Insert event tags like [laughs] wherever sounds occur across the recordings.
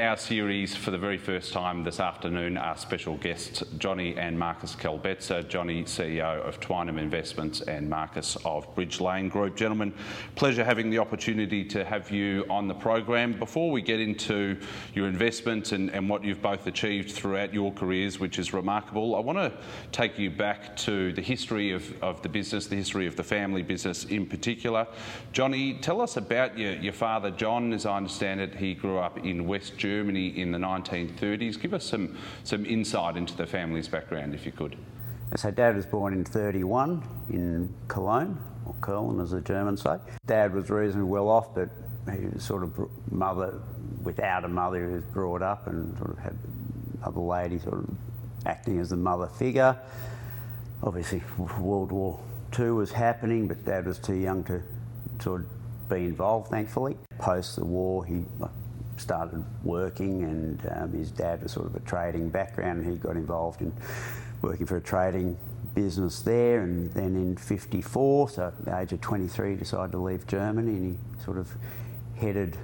Our series for the very first time this afternoon are special guests Johnny and Markus Kahlbetzer. Johnny, CEO of Twynam Investments, and Markus of BridgeLane Group. Gentlemen, pleasure having the opportunity to have you on the program. Before we get into your investments and, and what you've both achieved throughout your careers, which is remarkable, I want to take you back to the history of, of the business, the history of the family business in particular. Johnny, tell us about your, your father, John. As I understand it, he grew up in West Germany in the 1930s. Give us some, some insight into the family's background, if you could. So Dad was born in 31 in Cologne, or Köln as the Germans say. Dad was reasonably well off, but he was sort of mother, without a mother, he was brought up and sort of had other lady sort of acting as the mother figure. Obviously, World War II was happening, but Dad was too young to sort of be involved, thankfully. Post the war, he started working, and um, his dad was sort of a trading background, he got involved in working for a trading business there. And then in '54, so at the age of 23, decided to leave Germany, and he sort of headed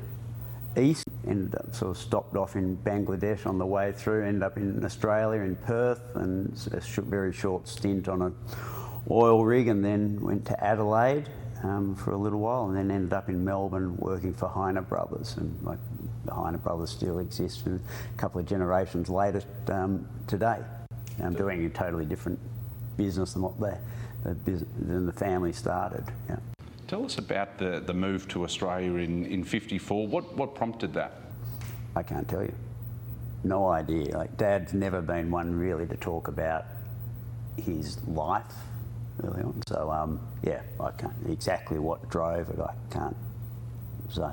east. Ended up sort of stopped off in Bangladesh on the way through. Ended up in Australia in Perth, and a very short stint on an oil rig, and then went to Adelaide. Um, for a little while, and then ended up in Melbourne working for Heine Brothers, and like the Heine brothers still exist a couple of generations later um, today. I'm doing a totally different business than what the, the, than the family started. Yeah. Tell us about the, the move to Australia in, in 54. What, what prompted that? I can't tell you. No idea. Like Dad's never been one really to talk about his life early on. So um, yeah, I can't exactly what drove it. I can't say.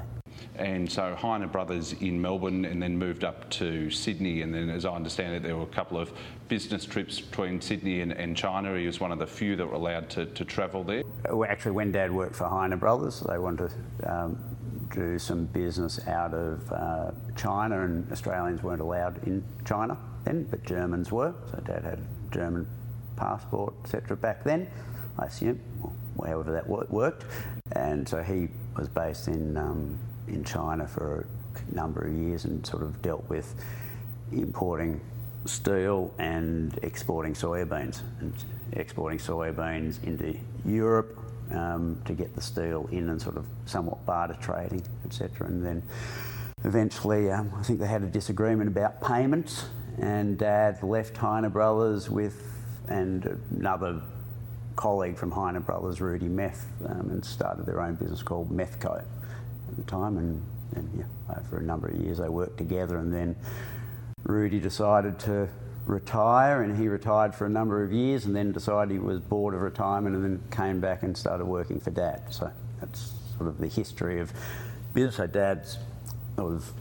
And so Heine Brothers in Melbourne and then moved up to Sydney. And then, as I understand it, there were a couple of business trips between Sydney and, and China. He was one of the few that were allowed to, to travel there. Actually, when Dad worked for Heine Brothers, they wanted to um, do some business out of uh, China, and Australians weren't allowed in China then, but Germans were. So Dad had a German passport, etc. back then, I assume, however that worked. And so he was based in um, in China for a number of years and sort of dealt with importing steel and exporting soybeans and exporting soybeans into Europe um, to get the steel in and sort of somewhat barter trading, etc. And then eventually, um, I think they had a disagreement about payments, and Dad left Heine Brothers with and another colleague from Heine Brothers, Rudy Meth, um, and started their own business called Methco at the time, and, and yeah, uh, for a number of years they worked together, and then Rudy decided to retire, and he retired for a number of years, and then decided he was bored of retirement, and then came back and started working for Dad. So that's sort of the history of business. So Dad's sort of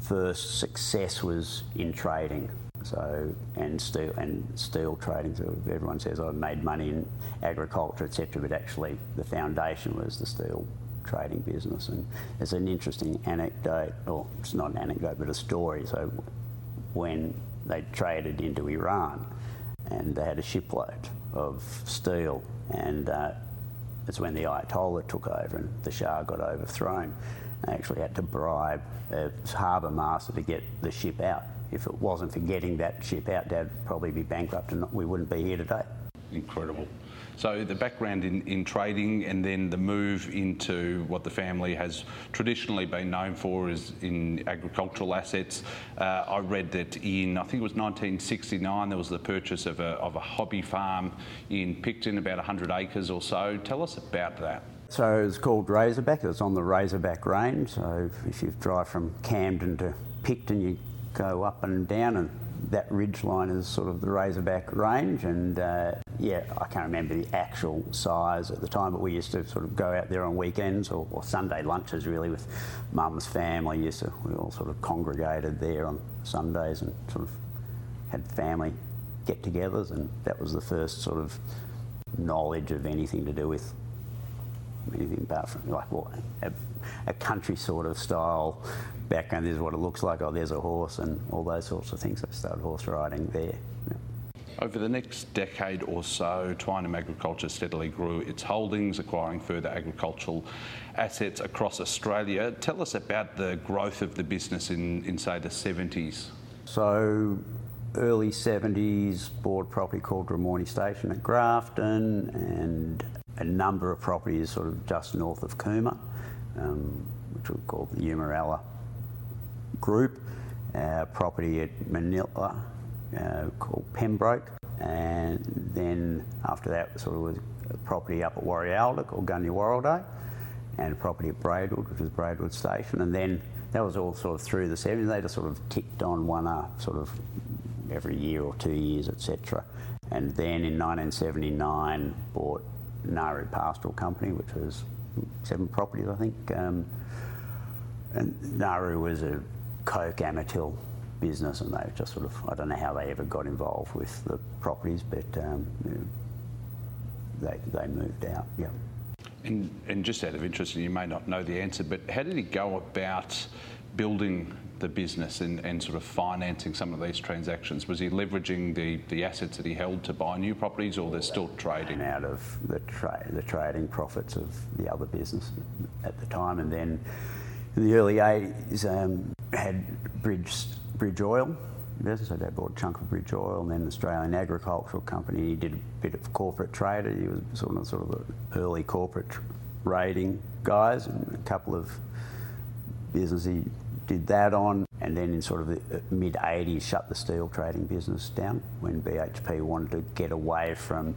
first success was in trading. So and steel and steel trading. So everyone says oh, I've made money in agriculture, etc. But actually, the foundation was the steel trading business. And it's an interesting anecdote, or it's not an anecdote, but a story. So when they traded into Iran and they had a shipload of steel, and uh, it's when the Ayatollah took over and the Shah got overthrown. They actually had to bribe a harbour master to get the ship out. If it wasn't for getting that ship out, Dad would probably be bankrupt and we wouldn't be here today. Incredible. So the background in, in trading and then the move into what the family has traditionally been known for is in agricultural assets. Uh, I read that in, I think it was 1969, there was the purchase of a, of a hobby farm in Picton, about 100 acres or so. Tell us about that. So it's called Razorback. It's on the Razorback Range. So if you drive from Camden to Picton, you go up and down and that ridge line is sort of the Razorback range, and uh, yeah, I can't remember the actual size at the time, but we used to sort of go out there on weekends or, or Sunday lunches really with mum's family. Used to we all sort of congregated there on Sundays and sort of had family get-togethers, and that was the first sort of knowledge of anything to do with anything apart from like what a, a country sort of style background. This is what it looks like. Oh, there's a horse and all those sorts of things. I started horse riding there. Yeah. Over the next decade or so, Twynam Agriculture steadily grew its holdings, acquiring further agricultural assets across Australia. Tell us about the growth of the business in, in say, the 70s. So, early 70s, bought property called Drummoyne Station at Grafton and a number of properties sort of just north of Cooma, um, which we called the Eumerella Group. Uh, property at Manila uh, called Pembroke, and then after that, sort of was a property up at Warialda called Gunya and a property at Braidwood, which was Braidwood Station, and then that was all sort of through the 70s. They just sort of ticked on one up, sort of every year or two years, etc. And then in 1979, bought Nauru Pastoral Company, which was seven properties, I think. Um, and Nauru was a Coke Amatil business, and they just sort of I don't know how they ever got involved with the properties, but um, they they moved out. Yeah. And, and just out of interest, and you may not know the answer, but how did he go about building the business and, and sort of financing some of these transactions? Was he leveraging the, the assets that he held to buy new properties, or they're still trading? Out of the, tra- the trading profits of the other business at the time, and then in the early 80s, um, had Bridge, Bridge Oil business. They bought a chunk of Bridge Oil and then the Australian Agricultural Company. He did a bit of corporate trade. He was sort of sort of the early corporate raiding guys and a couple of businesses he did that on. And then in sort of the uh, mid 80s, shut the steel trading business down when BHP wanted to get away from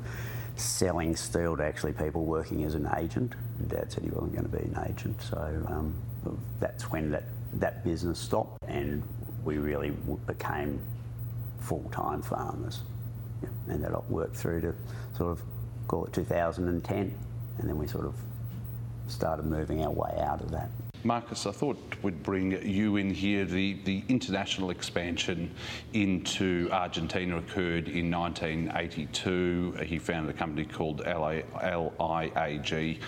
selling steel to actually people working as an agent. And Dad said he wasn't going to be an agent, so um, that's when that, that business stopped and we really became full-time farmers. Yeah, and that worked through to sort of call it 2010 and then we sort of started moving our way out of that. Markus, I thought we'd bring you in here. The, the international expansion into Argentina occurred in 1982. He founded a company called LIAG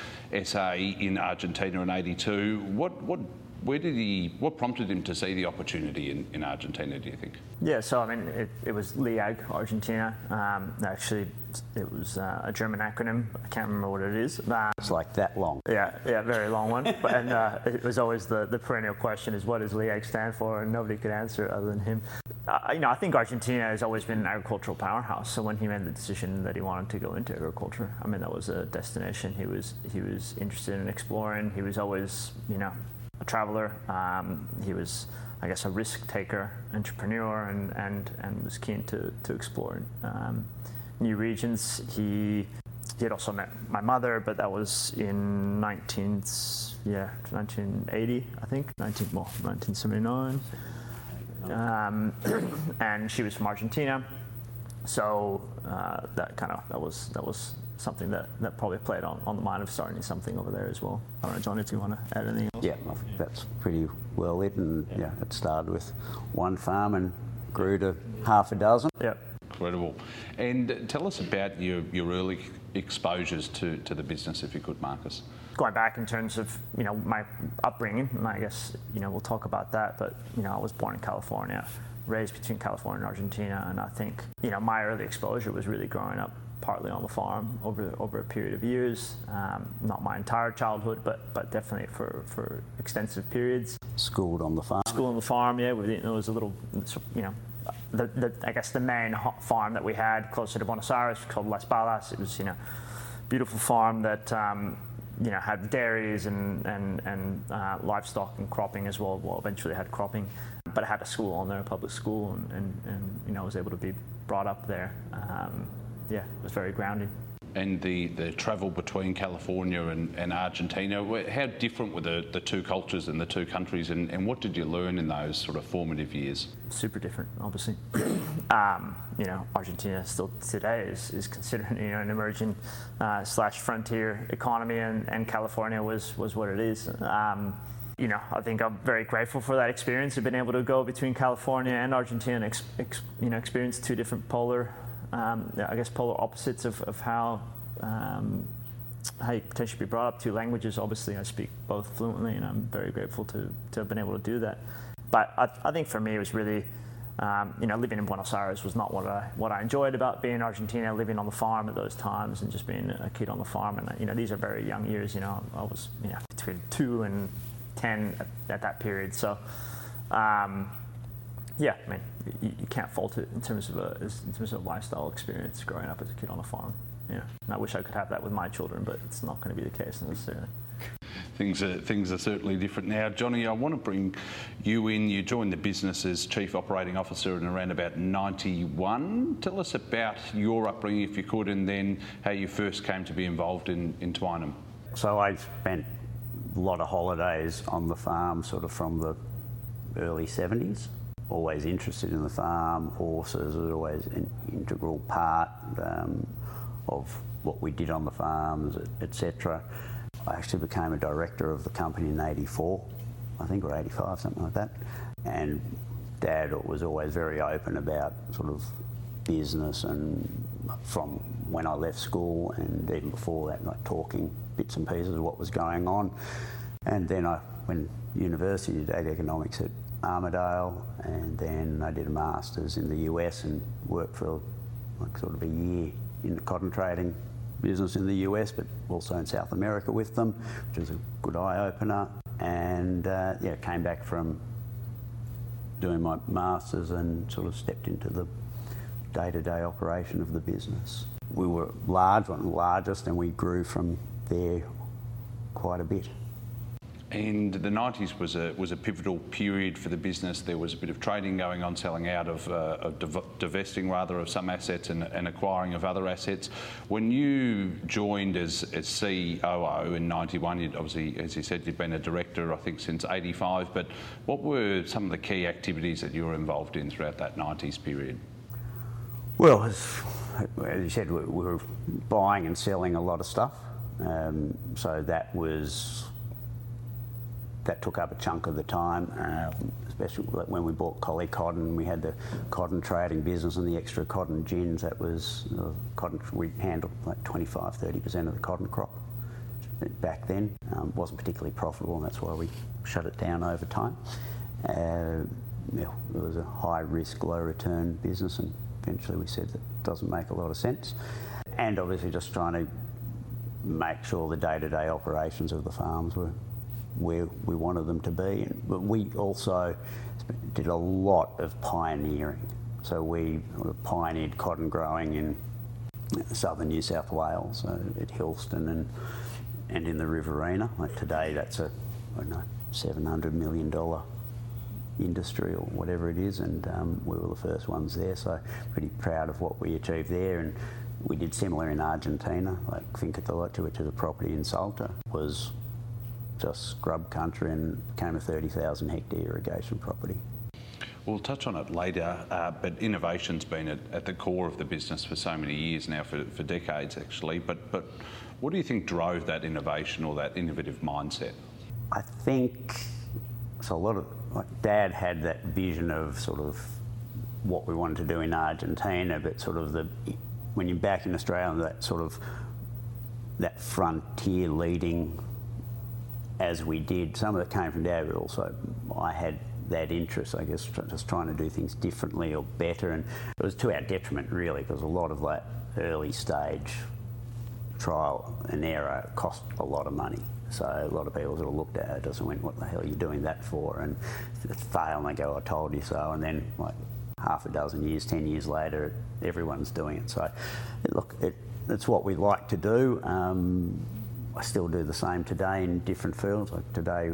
SA in Argentina in 82. What, what where did he? What prompted him to see the opportunity in, in Argentina? Do you think? Yeah, so I mean, it, it was LIAG Argentina. Um, actually, it was uh, a German acronym. I can't remember what it is. Um, it's like that long. Yeah, yeah, very long one. but, and uh, [laughs] it was always the, the perennial question: is what does LIAG stand for? And nobody could answer other than him. Uh, you know, I think Argentina has always been an agricultural powerhouse. So when he made the decision that he wanted to go into agriculture, I mean, that was a destination he was he was interested in exploring. He was always, you know a traveler. Um, he was, I guess, a risk taker, entrepreneur, and, and, and was keen to, to explore um, new regions. He, he had also met my mother, but that was in 19, yeah, 1980, I think, 19, well, 1979. Um, [clears throat] and she was from Argentina. So uh, that kind of that was that was something that, that probably played on, on the mind of starting something over there as well. I don't know, John, if you want to add anything else. Yeah, that's pretty well lit. And yeah. yeah, it started with one farm and grew to half a dozen. Yeah. Incredible. And tell us about your, your early exposures to, to the business, if you could, Markus. Going back in terms of you know my upbringing, and I guess you know we'll talk about that. But you know I was born in California, raised between California and Argentina, and I think you know my early exposure was really growing up partly on the farm over over a period of years. Um, not my entire childhood, but but definitely for, for extensive periods. Schooled on the farm. School on the farm, yeah. It was a little, you know, the, the, I guess the main farm that we had closer to Buenos Aires called Las Balas. It was you know, beautiful farm that. Um, you know, had dairies and and and uh, livestock and cropping as well. Well, eventually had cropping, but I had a school on there, a public school, and, and, and you know, was able to be brought up there. Um, yeah, it was very grounding. And the, the travel between California and, and Argentina, how different were the, the two cultures and the two countries, and, and what did you learn in those sort of formative years? Super different, obviously. [coughs] um, you know, Argentina still today is, is considered [laughs] you know an emerging uh, slash frontier economy, and, and California was was what it is. Um, you know, I think I'm very grateful for that experience of being able to go between California and Argentina and ex, ex, you know experience two different polar um, I guess, polar opposites of, of how um, how you potentially be brought up. Two languages, obviously, I speak both fluently, and I'm very grateful to, to have been able to do that. But I, I think for me, it was really Um, you know, living in Buenos Aires was not what I what I enjoyed about being in Argentina. Living on the farm at those times and just being a kid on the farm, and you know, these are very young years. You know, I was you know between two and ten at, at that period. So, um, yeah, I mean, you, you, can't fault it in terms of a in terms of a lifestyle experience growing up as a kid on a farm. Yeah, and I wish I could have that with my children, but it's not going to be the case necessarily. Things are, things are certainly different now. Johnny, I want to bring you in. You joined the business as Chief Operating Officer in around about 91. Tell us about your upbringing, if you could, and then how you first came to be involved in, in Twynam. So I spent a lot of holidays on the farm sort of from the early 70s. Always interested in the farm, horses was always an integral part um, of what we did on the farms, etc. I actually became a director of the company in 84, I think, or 85, something like that. And Dad was always very open about sort of business and from when I left school and even before that, like talking bits and pieces of what was going on. And then I went university, did economics at Armidale, and then I did a master's in the US and worked for like sort of a year in the cotton trading business in the US, but also in South America with them, which was a good eye opener. And uh, yeah, came back from doing my masters and sort of stepped into the day-to-day operation of the business. We were large, one of the largest, and we grew from there quite a bit. And the 90s was a, was a pivotal period for the business. There was a bit of trading going on, selling out of, uh, of div- divesting rather of some assets and, and, acquiring of other assets. When you joined as, as COO in 91, you obviously, as you said, you'd been a director, I think, since 85. But what were some of the key activities that you were involved in throughout that 90s period? Well, as, as you said, we were buying and selling a lot of stuff. Um, so that was that took up a chunk of the time, um, especially when we bought Collie Cotton. We had the cotton trading business and the extra cotton gins. That was uh, cotton. We handled like 25, 30 percent of the cotton crop back then. Um, wasn't particularly profitable, and that's why we shut it down over time. Uh, it was a high risk, low return business, and eventually we said that doesn't make a lot of sense. And obviously, just trying to make sure the day to day operations of the farms were where we wanted them to be. But we also did a lot of pioneering. So we pioneered cotton growing in southern New South Wales, so at Hillston and and in the Riverina. Like today, that's a know seven hundred million dollar industry or whatever it is, and um, we were the first ones there. So pretty proud of what we achieved there, and we did similar in Argentina. Like Finca Deloche, which is a property in Salta, was just scrub country and became a 30,000 hectare irrigation property. We'll touch on it later, uh, but innovation's been at, at, the core of the business for so many years now, for, for decades actually. But, but what do you think drove that innovation or that innovative mindset? I think so. A lot of Dad had that vision of sort of what we wanted to do in Argentina, but sort of the when you're back in Australia, that sort of that frontier leading as we did. Some of it came from Dad, but also I had that interest, I guess, just trying to do things differently or better. And it was to our detriment, really, because a lot of that early stage trial and error cost a lot of money. So a lot of people sort of looked at it and went, what the hell are you doing that for? And fail and they go, I told you so. And then like half a dozen years, 10 years later, everyone's doing it. So look, it, it's what we like to do. Um, I still do the same today in different fields. Like today,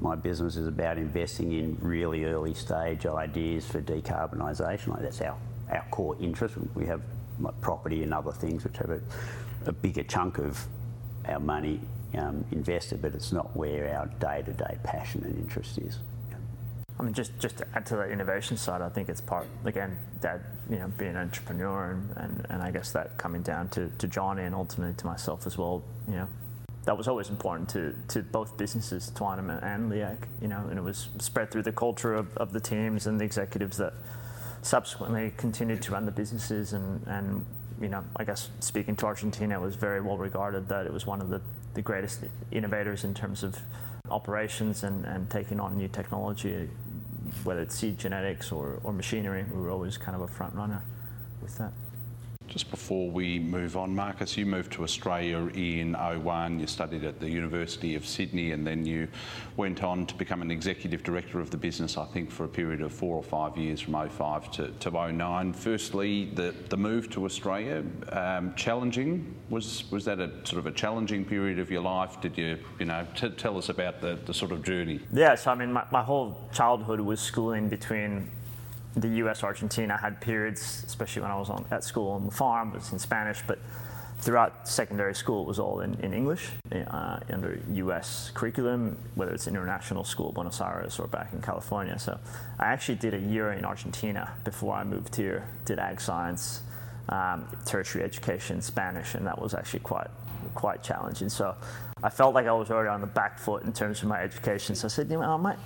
my business is about investing in really early stage ideas for decarbonisation. Like that's our, our core interest. We have like property and other things which have a, a bigger chunk of our money um, invested, but it's not where our day-to-day passion and interest is. I mean, just, just to add to the innovation side, I think it's part, again, Dad, you know, being an entrepreneur and, and, and I guess that coming down to, to Johnny and ultimately to myself as well, you know, that was always important to, to both businesses, Twynam and LIAG, you know, and it was spread through the culture of, of the teams and the executives that subsequently continued to run the businesses and, and you know, I guess speaking to Argentina, it was very well regarded that it was one of the, the greatest innovators in terms of operations and, and taking on new technology whether it's seed genetics or, or machinery, we were always kind of a front runner with that. Just before we move on, Markus, you moved to Australia in 01. You studied at the University of Sydney and then you went on to become an executive director of the business, I think, for a period of four or five years from 05 to, to 09. Firstly, the, the move to Australia, um, challenging? Was, was that a sort of a challenging period of your life? Did you, you know, t- tell us about the, the sort of journey? Yeah, so I mean, my, my whole childhood was schooling between the U.S. Argentina had periods, especially when I was on, at school on the farm, it was in Spanish, but throughout secondary school it was all in, in English uh, under U.S. curriculum, whether it's international school, Buenos Aires, or back in California. So I actually did a year in Argentina before I moved here, did ag science, um, tertiary education, Spanish, and that was actually quite quite challenging. So I felt like I was already on the back foot in terms of my education. So I said, you know, I might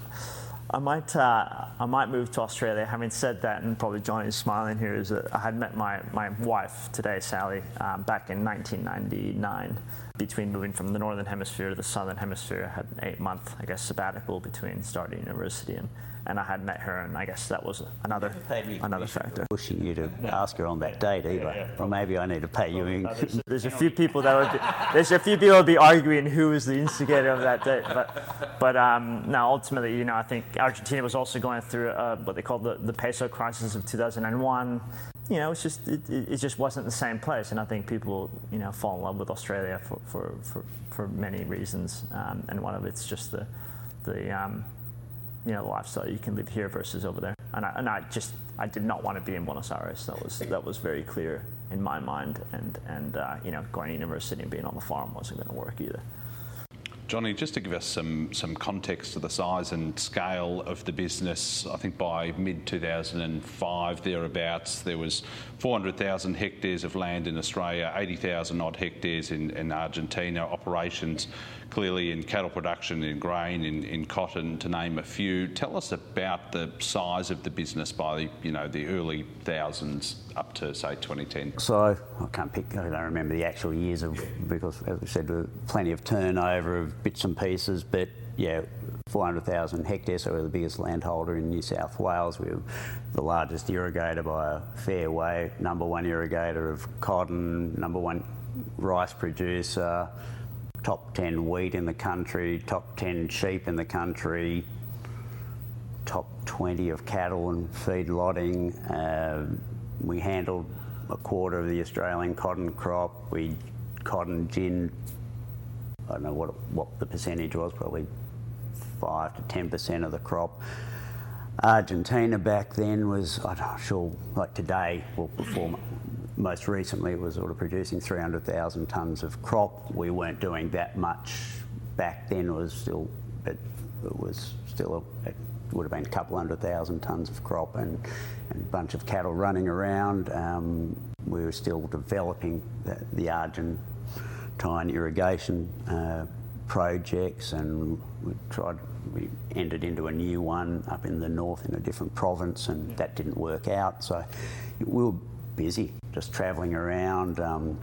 I might, uh, I might move to Australia. Having said that, and probably Johnny's smiling here, is that I had met my, my wife today, Sally, um, back in 1999. Between moving from the northern hemisphere to the southern hemisphere, I had an eight month, I guess, sabbatical between starting university and and I had met her, and I guess that was another another factor. Pushing you to ask her on that date either, yeah, yeah. or maybe I need to pay you. In. There's, [laughs] [laughs] there's a few people that would be, there's a few people would be arguing who was the instigator of that date, but but um, now ultimately, you know, I think Argentina was also going through uh, what they call the, the peso crisis of 2001 you know, it's just it, it, just wasn't the same place, and I think people you know fall in love with Australia for for, for, for many reasons, um, and one of it's just the the um, you know the lifestyle you can live here versus over there. And I, and I just I did not want to be in Buenos Aires. That was that was very clear in my mind. And and uh, you know going to university and being on the farm wasn't going to work either. Johnny, just to give us some, some context to the size and scale of the business, I think by mid 2005 thereabouts, there was 400,000 hectares of land in Australia, 80,000 odd hectares in, in Argentina, operations clearly in cattle production, in grain, in, in cotton, to name a few. Tell us about the size of the business by you know the early thousands up to say 2010. So I can't pick. I don't remember the actual years of because as we said, plenty of turnover of bits and pieces, but yeah. 400,000 hectares, so we're the biggest landholder in New South Wales. We're the largest irrigator by a fair way, number one irrigator of cotton, number one rice producer, top 10 wheat in the country, top 10 sheep in the country, top 20 of cattle and feedlotting. Uh, we handled a quarter of the Australian cotton crop. We cotton gin, I don't know what, what the percentage was, probably 5 to 10% of the crop. Argentina back then was, I'm not sure, like today, well, before most recently was sort of producing 300,000 tonnes of crop. We weren't doing that much back then. It was still, it, it was still a, it would have been a couple hundred thousand tonnes of crop and, and, a bunch of cattle running around. Um, we were still developing the, the Argentine irrigation uh, projects and we tried we entered into a new one up in the north in a different province and that didn't work out so we were busy, just travelling around, um,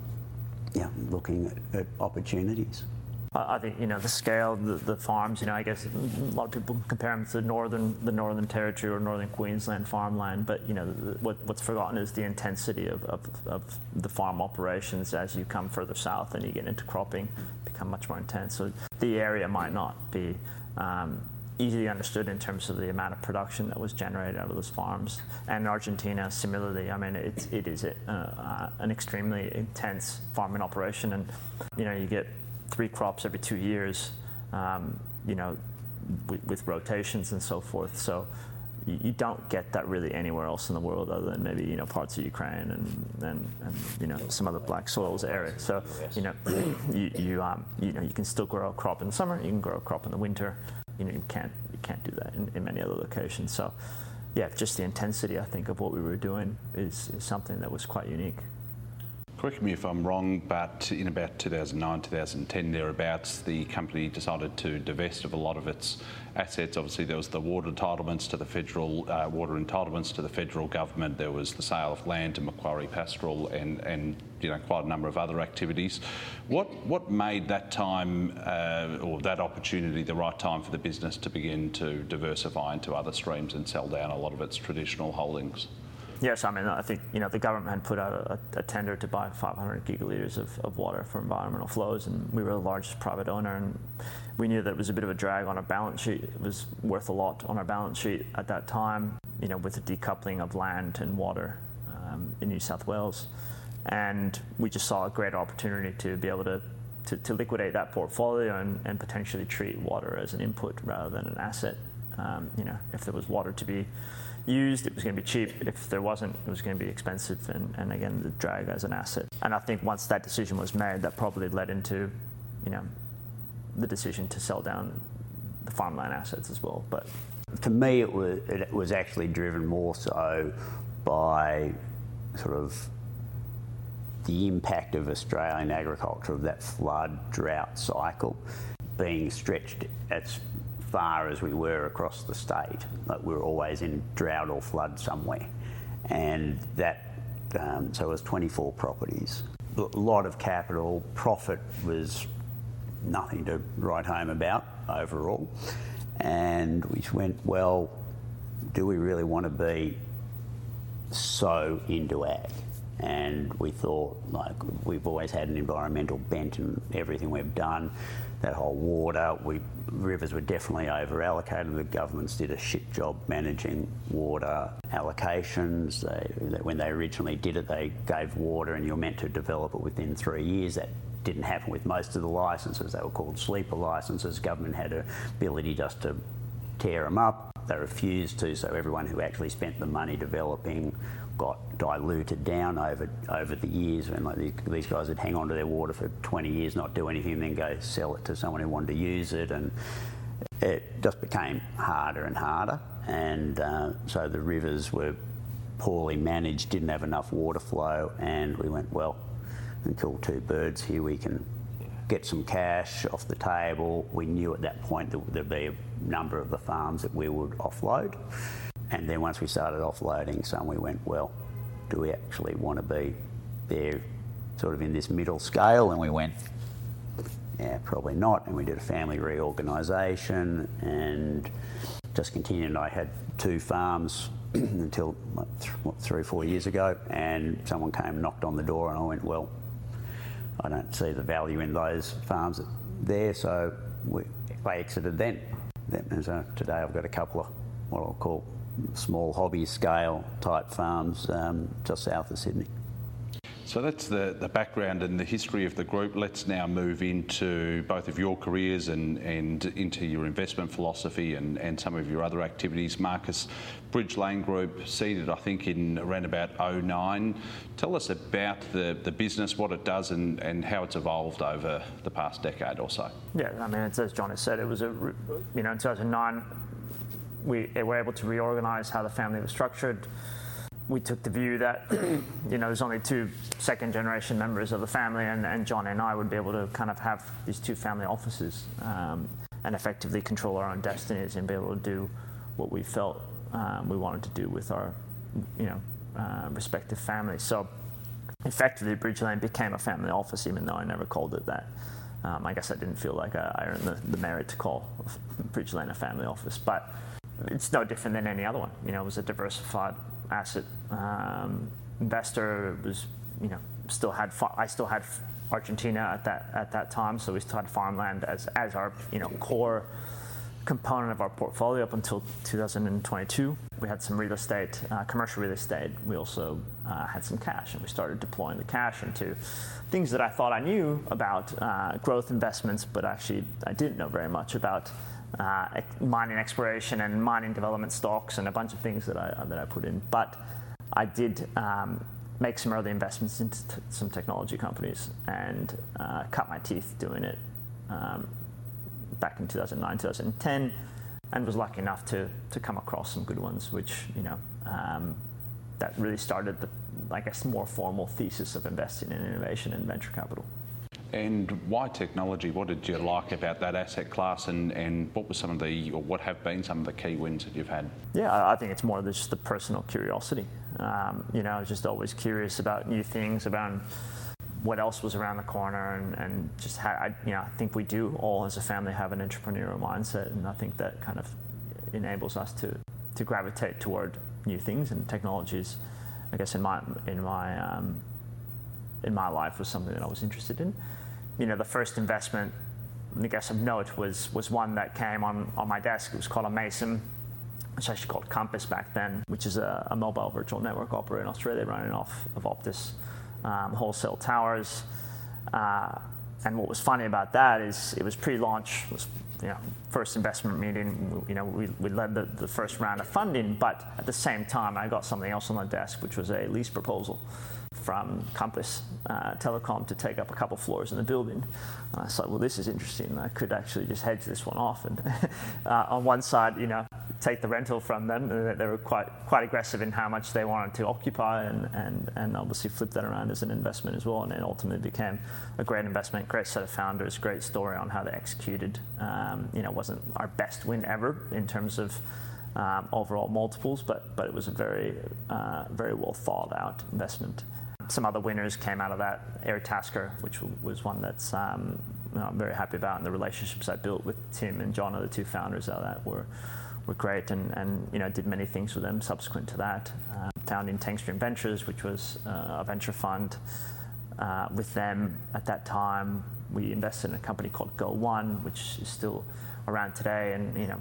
yeah, looking at, at, opportunities. I think you know the scale, the, the, farms. You know, I guess a lot of people compare them to the northern, the Northern Territory or Northern Queensland farmland. But you know, what, what's forgotten is the intensity of, of, of, the farm operations as you come further south and you get into cropping, become much more intense. So the area might not be um, easily understood in terms of the amount of production that was generated out of those farms. And Argentina, similarly, I mean, it's, it is a, uh, an extremely intense farming operation. And, you know, you get three crops every two years, um, you know, with, with, rotations and so forth. So you, you, don't get that really anywhere else in the world other than maybe, you know, parts of Ukraine and, and, and you know, some other black soils area. So, you know, [clears throat] you, you, um, you know, you can still grow a crop in the summer, you can grow a crop in the winter you know you can't you can't do that in, in many other locations. So yeah, just the intensity I think of what we were doing is, is something that was quite unique. Correct me if I'm wrong, but in about 2009, 2010, thereabouts, the company decided to divest of a lot of its assets. Obviously, there was the water entitlements to the federal uh, water entitlements to the federal government. There was the sale of land to Macquarie Pastoral, and and you know quite a number of other activities. What what made that time uh, or that opportunity the right time for the business to begin to diversify into other streams and sell down a lot of its traditional holdings? Yes, I mean, I think you know the government had put out a, a tender to buy 500 gigalitres of, of, water for environmental flows, and we were the largest private owner, and we knew that it was a bit of a drag on our balance sheet. It was worth a lot on our balance sheet at that time, you know, with the decoupling of land and water um, in New South Wales, and we just saw a great opportunity to be able to. To, to liquidate that portfolio and, and potentially treat water as an input rather than an asset. Um, you know, if there was water to be used, it was going to be cheap. If there wasn't, it was going to be expensive, and, and again, the drag as an asset. And I think once that decision was made, that probably led into, you know, the decision to sell down the farmland assets as well. But to me, it was it was actually driven more so by sort of the impact of Australian agriculture of that flood drought cycle being stretched as far as we were across the state. Like we were always in drought or flood somewhere. And that, um, so it was 24 properties. A lot of capital, profit was nothing to write home about overall. And we went, well, do we really want to be so into ag? And we thought, like, we've always had an environmental bent in everything we've done that whole water. We rivers were definitely over allocated. The governments did a shit job managing water allocations. They, when they originally did it, they gave water, and you're meant to develop it within three years. That didn't happen with most of the licenses. They were called sleeper licenses. Government had an ability just to tear them up. They refused to, so everyone who actually spent the money developing got diluted down over over the years. When like these, guys would hang on to their water for 20 years, not do anything, then go sell it to someone who wanted to use it, and it just became harder and harder. And uh, so the rivers were poorly managed, didn't have enough water flow, and we went well. And kill two birds here. We can get some cash off the table. We knew at that point that there'd be a number of the farms that we would offload. And then once we started offloading some, we went, well, do we actually want to be there sort of in this middle scale? And we went, yeah, probably not. And we did a family reorganisation and just continued. I had two farms [clears throat] until what, three or four years ago. And someone came, knocked on the door, and I went, well, I don't see the value in those farms there. So we, I exited then. And so today I've got a couple of what I'll call small hobby scale type farms um, just south of Sydney. So that's the, the background and the history of the group. Let's now move into both of your careers and, and into your investment philosophy and, and some of your other activities. Markus, Bridge Lane Group, seeded I think in around about 09. Tell us about the, the business, what it does and, and how it's evolved over the past decade or so. Yeah, I mean, as John has said, it was a, you know, in 2009, we were able to reorganize how the family was structured. We took the view that [clears throat] you know there's only two second generation members of the family, and, and John and I would be able to kind of have these two family offices um, and effectively control our own destinies and be able to do what we felt um, we wanted to do with our you know uh, respective families. So effectively, BridgeLane became a family office, even though I never called it that. Um, I guess I didn't feel like I, I earned the, the, merit to call BridgeLane a family office, but it's no different than any other one. You know, it was a diversified asset um, investor. It was, you know, still had I still had Argentina at that at that time, so we still had farmland as as our you know core component of our portfolio up until 2022. We had some real estate, uh, commercial real estate. We also uh, had some cash, and we started deploying the cash into things that I thought I knew about uh, growth investments, but actually I didn't know very much about uh, mining exploration and mining development stocks and a bunch of things that I, that I put in. But I did um, make some early investments into t- some technology companies and uh, cut my teeth doing it um, back in 2009, 2010, and was lucky enough to, to come across some good ones, which, you know, um, that really started the, I guess, more formal thesis of investing in innovation and venture capital. And why technology? What did you like about that asset class, and, and what were some of the, or what have been some of the key wins that you've had? Yeah, I think it's more of just the personal curiosity. Um, you know, I was just always curious about new things, about what else was around the corner, and, and just how, I, you know, I think we do all as a family have an entrepreneurial mindset, and I think that kind of enables us to, to gravitate toward new things and technologies. I guess in my in my um, in my life was something that I was interested in. You know, the first investment, I guess of note, was was one that came on on my desk. It was called Amaysim. It's actually called Compass back then, which is a, a mobile virtual network operator in Australia running off of Optus um, wholesale towers. Uh, and what was funny about that is it was pre-launch, was you know, first investment meeting, you know, we, we led the, the first round of funding, but at the same time, I got something else on the desk, which was a lease proposal from Compass uh, Telecom to take up a couple floors in the building. And I thought, well, this is interesting. I could actually just hedge this one off. And [laughs] uh, on one side, you know, take the rental from them. They were quite quite aggressive in how much they wanted to occupy, and, and, and obviously flip that around as an investment as well. And it ultimately became a great investment, great set of founders, great story on how they executed. Um, you know, wasn't our best win ever in terms of um, overall multiples, but but it was a very uh, very well thought out investment. Some other winners came out of that. Airtasker, which was one that's um, I'm very happy about, and the relationships I built with Tim and John, are the two founders of that, were were great, and, and you know did many things with them subsequent to that. Uh, founding Tank Stream Ventures, which was uh, a venture fund. Uh, with them at that time, we invested in a company called Go1, which is still around today, and you know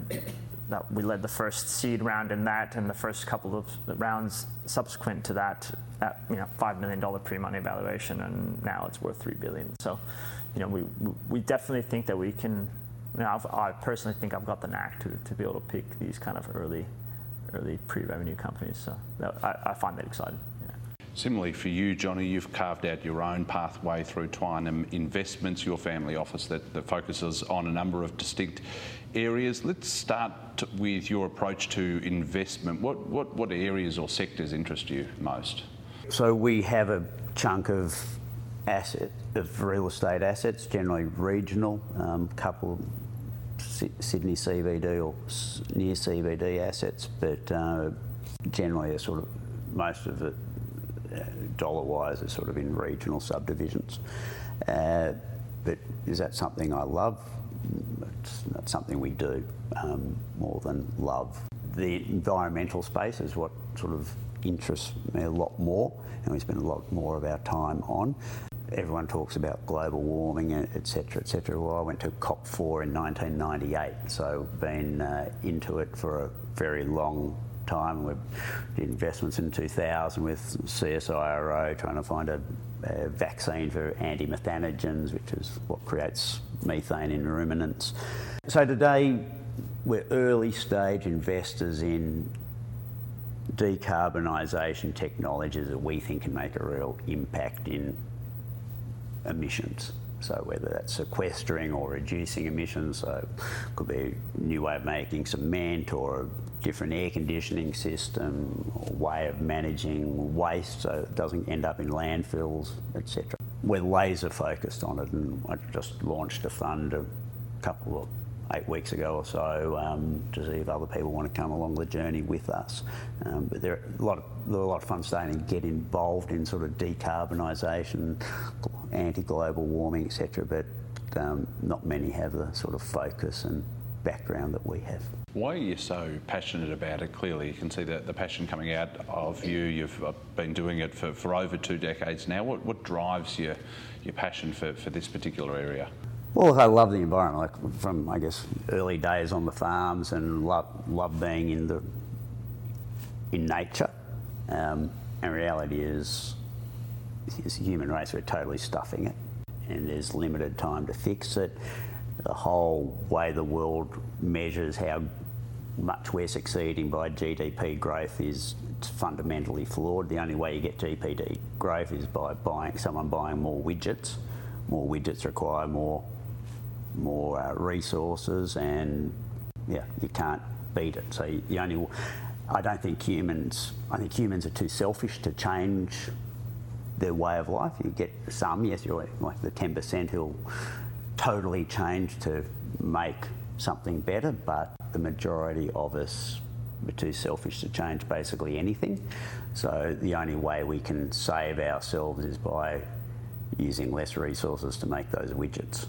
that we led the first seed round in that, and the first couple of rounds subsequent to that, at you know five million dollar pre-money valuation, and now it's worth three billion. So, you know, we we definitely think that we can. You know, i personally think I've got the knack to, to be able to pick these kind of early, early pre-revenue companies. So I, I find that exciting. Similarly for you, Johnny, you've carved out your own pathway through Twynam Investments, your family office that, that focuses on a number of distinct areas. Let's start with your approach to investment. What, what, what areas or sectors interest you most? So we have a chunk of asset of real estate assets, generally regional, um, couple Sydney CBD or near CBD assets, but uh, generally a sort of most of it dollar wise is sort of in regional subdivisions. Uh, but is that something I love? It's not something we do um, more than love. The environmental space is what sort of interests me a lot more, and we spend a lot more of our time on. Everyone talks about global warming, etc., etc. Well, I went to COP4 in 1998, so been uh, into it for a very long time. We did investments in 2000 with CSIRO trying to find a, a vaccine for anti-methanogens, which is what creates methane in ruminants. So today we're early stage investors in decarbonisation technologies that we think can make a real impact in emissions. So whether that's sequestering or reducing emissions, so it could be a new way of making cement or different air conditioning system way of managing waste so it doesn't end up in landfills, etc. We're laser focused on it and I just launched a fund a couple of eight weeks ago or so um, to see if other people want to come along the journey with us. Um, but there are a lot of a lot of fun starting to get involved in sort of decarbonisation, anti-global warming, etc. But um, not many have the sort of focus and background that we have. Why are you so passionate about it? Clearly, you can see the, the passion coming out of you. You've uh, been doing it for, for over two decades now. What, what drives your, your passion for, for this particular area? Well, I love the environment. Like from I guess early days on the farms, and love love being in the in nature. Um, and reality is, is human race we're totally stuffing it, and there's limited time to fix it. The whole way the world measures how much we're succeeding by GDP growth is fundamentally flawed. The only way you get GDP growth is by buying someone buying more widgets. More widgets require more more uh, resources, and yeah, you can't beat it. So the only I don't think humans. I think humans are too selfish to change their way of life. You get some, yes, you're like the 10% who'll totally change to make something better, but the majority of us are too selfish to change basically anything. So the only way we can save ourselves is by using less resources to make those widgets.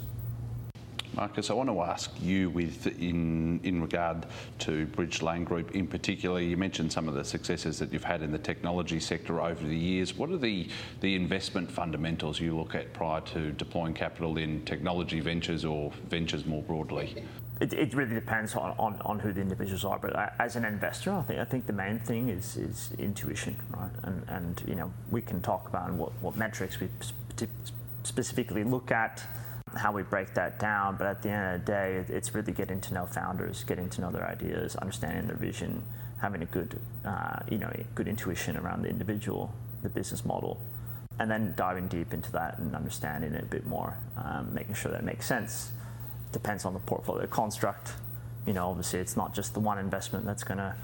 Markus, I want to ask you with in in regard to BridgeLane Group in particular. You mentioned some of the successes that you've had in the technology sector over the years. What are the the investment fundamentals you look at prior to deploying capital in technology ventures or ventures more broadly? It, it really depends on, on, on who the individuals are, but uh, as an investor, I think I think the main thing is is intuition, right? And and you know we can talk about what what metrics we specifically look at how we break that down. But at the end of the day, it's really getting to know founders, getting to know their ideas, understanding their vision, having a good, uh, you know, good intuition around the individual, the business model, and then diving deep into that and understanding it a bit more, um, making sure that it makes sense. Depends on the portfolio construct. You know, obviously, it's not just the one investment that's going to,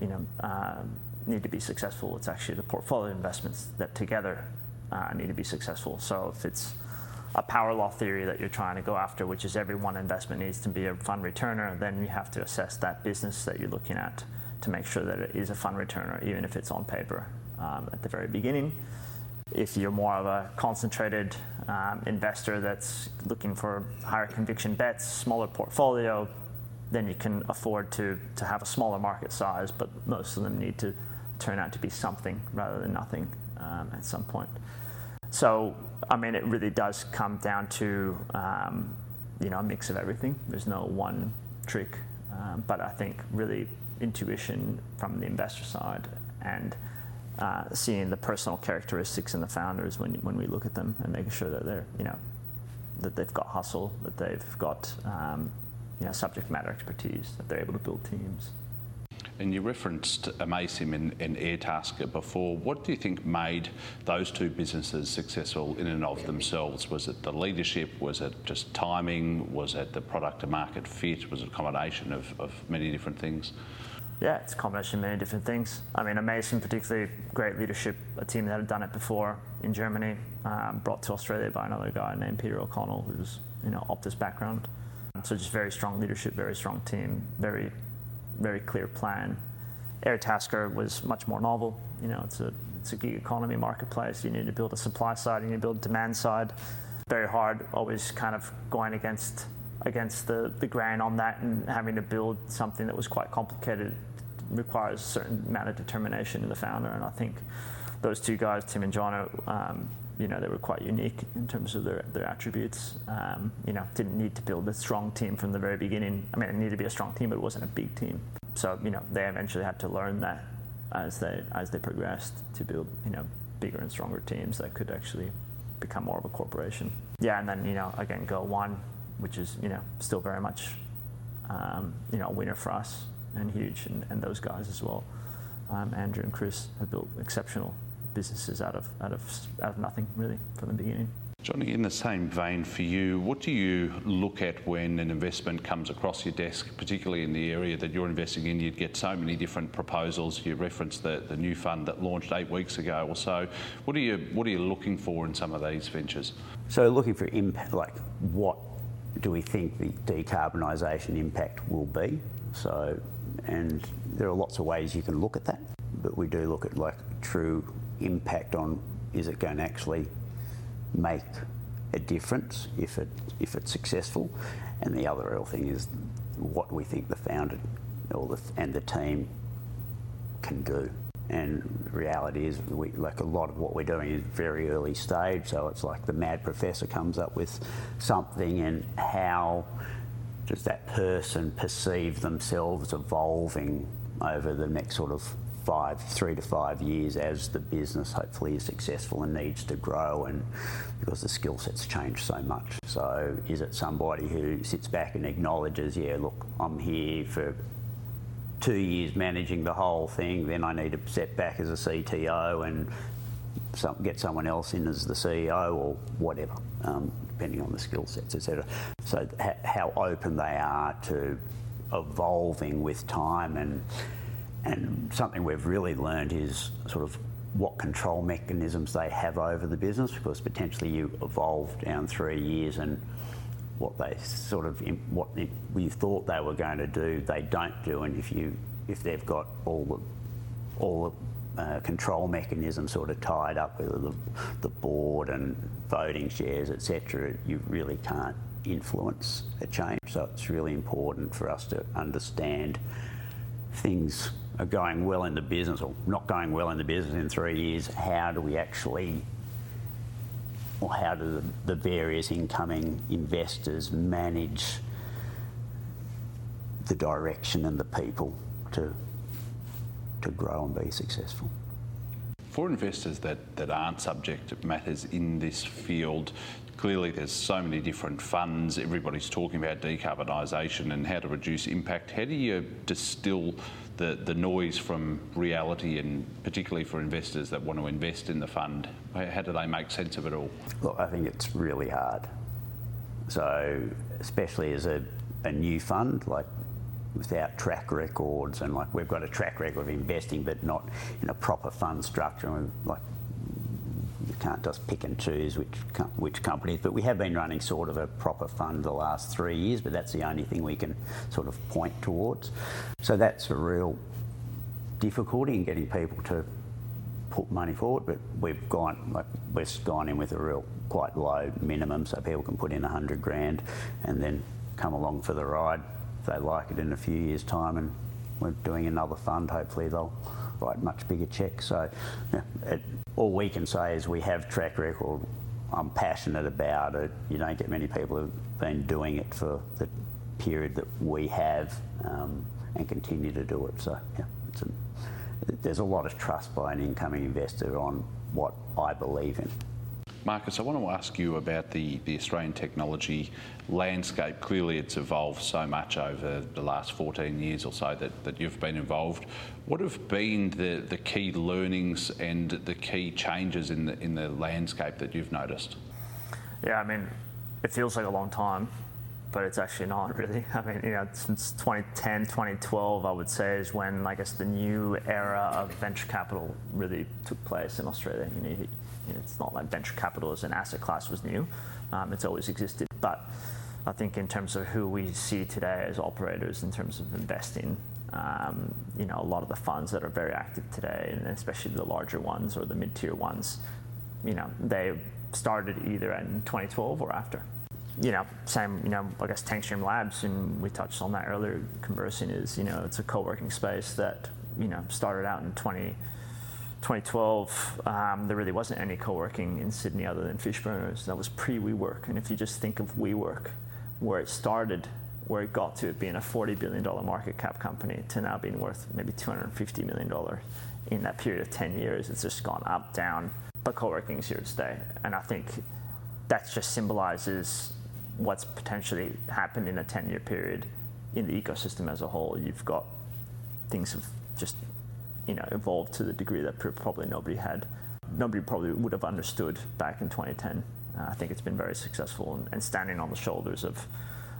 you know, uh, need to be successful. It's actually the portfolio investments that together uh, need to be successful. So if it's a power law theory that you're trying to go after, which is every one investment needs to be a fund returner, then you have to assess that business that you're looking at to make sure that it is a fund returner, even if it's on paper um, at the very beginning. If you're more of a concentrated um, investor that's looking for higher conviction bets, smaller portfolio, then you can afford to, to have a smaller market size, but most of them need to turn out to be something rather than nothing um, at some point. So, I mean, it really does come down to um, you know a mix of everything. There's no one trick, um, but I think really intuition from the investor side and uh, seeing the personal characteristics in the founders when when we look at them and making sure that they're you know that they've got hustle, that they've got um, you know subject matter expertise, that they're able to build teams. And you referenced Amaysim and, and Airtasker before. What do you think made those two businesses successful in and of themselves? Was it the leadership? Was it just timing? Was it the product to market fit? Was it a combination of, of many different things? Yeah, it's a combination of many different things. I mean, Amaysim, particularly great leadership, a team that had done it before in Germany, um, brought to Australia by another guy named Peter O'Connell, who's you know Optus background. So just very strong leadership, very strong team, very very clear plan. Airtasker was much more novel. You know, it's a it's a gig economy marketplace. You need to build a supply side, you need to build a demand side. Very hard, always kind of going against against the, the grain on that and having to build something that was quite complicated requires a certain amount of determination in the founder. And I think those two guys, Tim and John, um, you know, they were quite unique in terms of their, their attributes. Um, you know, didn't need to build a strong team from the very beginning. I mean, it needed to be a strong team, but it wasn't a big team. So, you know, they eventually had to learn that as they as they progressed to build, you know, bigger and stronger teams that could actually become more of a corporation. Yeah, and then you know, again, Go1, which is you know still very much, um, you know, a winner for us and huge, and, and those guys as well. Um, Andrew and Chris have built exceptional businesses out of out of out of nothing really from the beginning. Johnny, in the same vein for you, what do you look at when an investment comes across your desk, particularly in the area that you're investing in? You'd get so many different proposals. You referenced the, the new fund that launched eight weeks ago or so. What are you what are you looking for in some of these ventures? So looking for impact, like what do we think the decarbonisation impact will be? So, and there are lots of ways you can look at that, but we do look at like true impact on is it going to actually make a difference if it if it's successful, and the other real thing is what we think the founder or the, and the team can do. And reality is, we, like a lot of what we're doing is very early stage, so it's like the mad professor comes up with something, and how does that person perceive themselves evolving over the next sort of five, three to five years as the business hopefully is successful and needs to grow and because the skill sets change so much. So is it somebody who sits back and acknowledges, yeah, look, I'm here for two years managing the whole thing, then I need to step back as a CTO and some, get someone else in as the CEO or whatever, um, depending on the skill sets, etc. So how open they are to evolving with time and and something we've really learned is sort of what control mechanisms they have over the business because potentially you evolve down three years and what they sort of what we thought they were going to do they don't do. And if you if they've got all the all the uh, control mechanisms sort of tied up with the, the board and voting shares etc you really can't influence a change. So it's really important for us to understand things are going well in the business or not going well in the business in three years, how do we actually, or how do the, the various incoming investors manage the direction and the people to, to grow and be successful? For investors that, that aren't subject to matters in this field, clearly there's so many different funds, everybody's talking about decarbonisation and how to reduce impact. How do you distill the, the noise from reality and particularly for investors that want to invest in the fund? How do they make sense of it all? Look, I think it's really hard. So, especially as a, a new fund, like without track records and like we've got a track record of investing but not in a proper fund structure and like you can't just pick and choose which which companies. But we have been running sort of a proper fund the last three years, but that's the only thing we can sort of point towards. So that's a real difficulty in getting people to put money forward. But we've gone like we've gone in with a real quite low minimum, so people can put in a hundred grand and then come along for the ride if they like it in a few years' time, and we're doing another fund. Hopefully they'll write much bigger checks. So it, all we can say is we have track record. I'm passionate about it. You don't get many people who've been doing it for the period that we have um, and continue to do it. So yeah, a, there's a lot of trust by an incoming investor on what I believe in. Markus, I want to ask you about the, the Australian technology landscape. Clearly, it's evolved so much over the last 14 years or so that, that you've been involved. What have been the, the key learnings and the key changes in the, in the landscape that you've noticed? Yeah, I mean, it feels like a long time, but it's actually not [laughs] really. I mean, you know, since 2010, 2012, I would say is when I guess the new era of venture capital really took place in Australia. You know, it's not like venture capital as an asset class was new. Um, it's always existed. But I think in terms of who we see today as operators in terms of investing, um, you know, a lot of the funds that are very active today, and especially the larger ones or the mid-tier ones, you know, they started either in 2012 or after. You know, same, you know, I guess Tank Stream Labs, and we touched on that earlier, conversing is, you know, it's a co-working space that, you know, started out in 20, 2012, um, there really wasn't any co-working in Sydney other than Fishburners. That was pre-WeWork. And if you just think of WeWork, where it started, where it got to it being a $40 billion market cap company to now being worth maybe $250 million in that period of 10 years, it's just gone up, down. But co-working is here to stay. And I think that just symbolizes what's potentially happened in a 10-year period in the ecosystem as a whole. You've got things have just you know, evolved to the degree that probably nobody had, nobody probably would have understood back in 2010. Uh, I think it's been very successful and, and, standing on the shoulders of,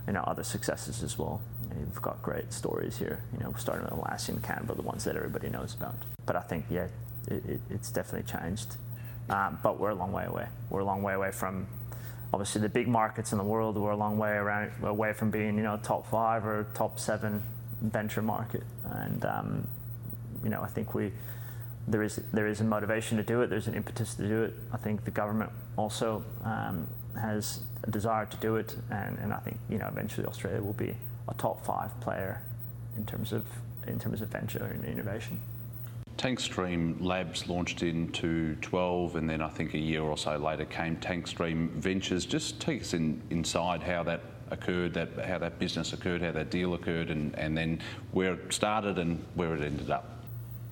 you know, other successes as well. And you've got great stories here, you know, starting with Atlassian, Canva, the ones that everybody knows about. But I think, yeah, it, it, it's definitely changed. Um, but we're a long way away. We're a long way away from obviously the big markets in the world. We're a long way around, away from being, you know, top five or top seven venture market. And um, you know, I think we there is there is a motivation to do it. There's an impetus to do it. I think the government also um, has a desire to do it, and, and I think you know eventually Australia will be a top five player in terms of in terms of venture and innovation. Tank Stream Labs launched into 12, and then I think a year or so later came Tank Stream Ventures. Just take us in, inside how that occurred, that how that business occurred, how that deal occurred, and, and then where it started and where it ended up.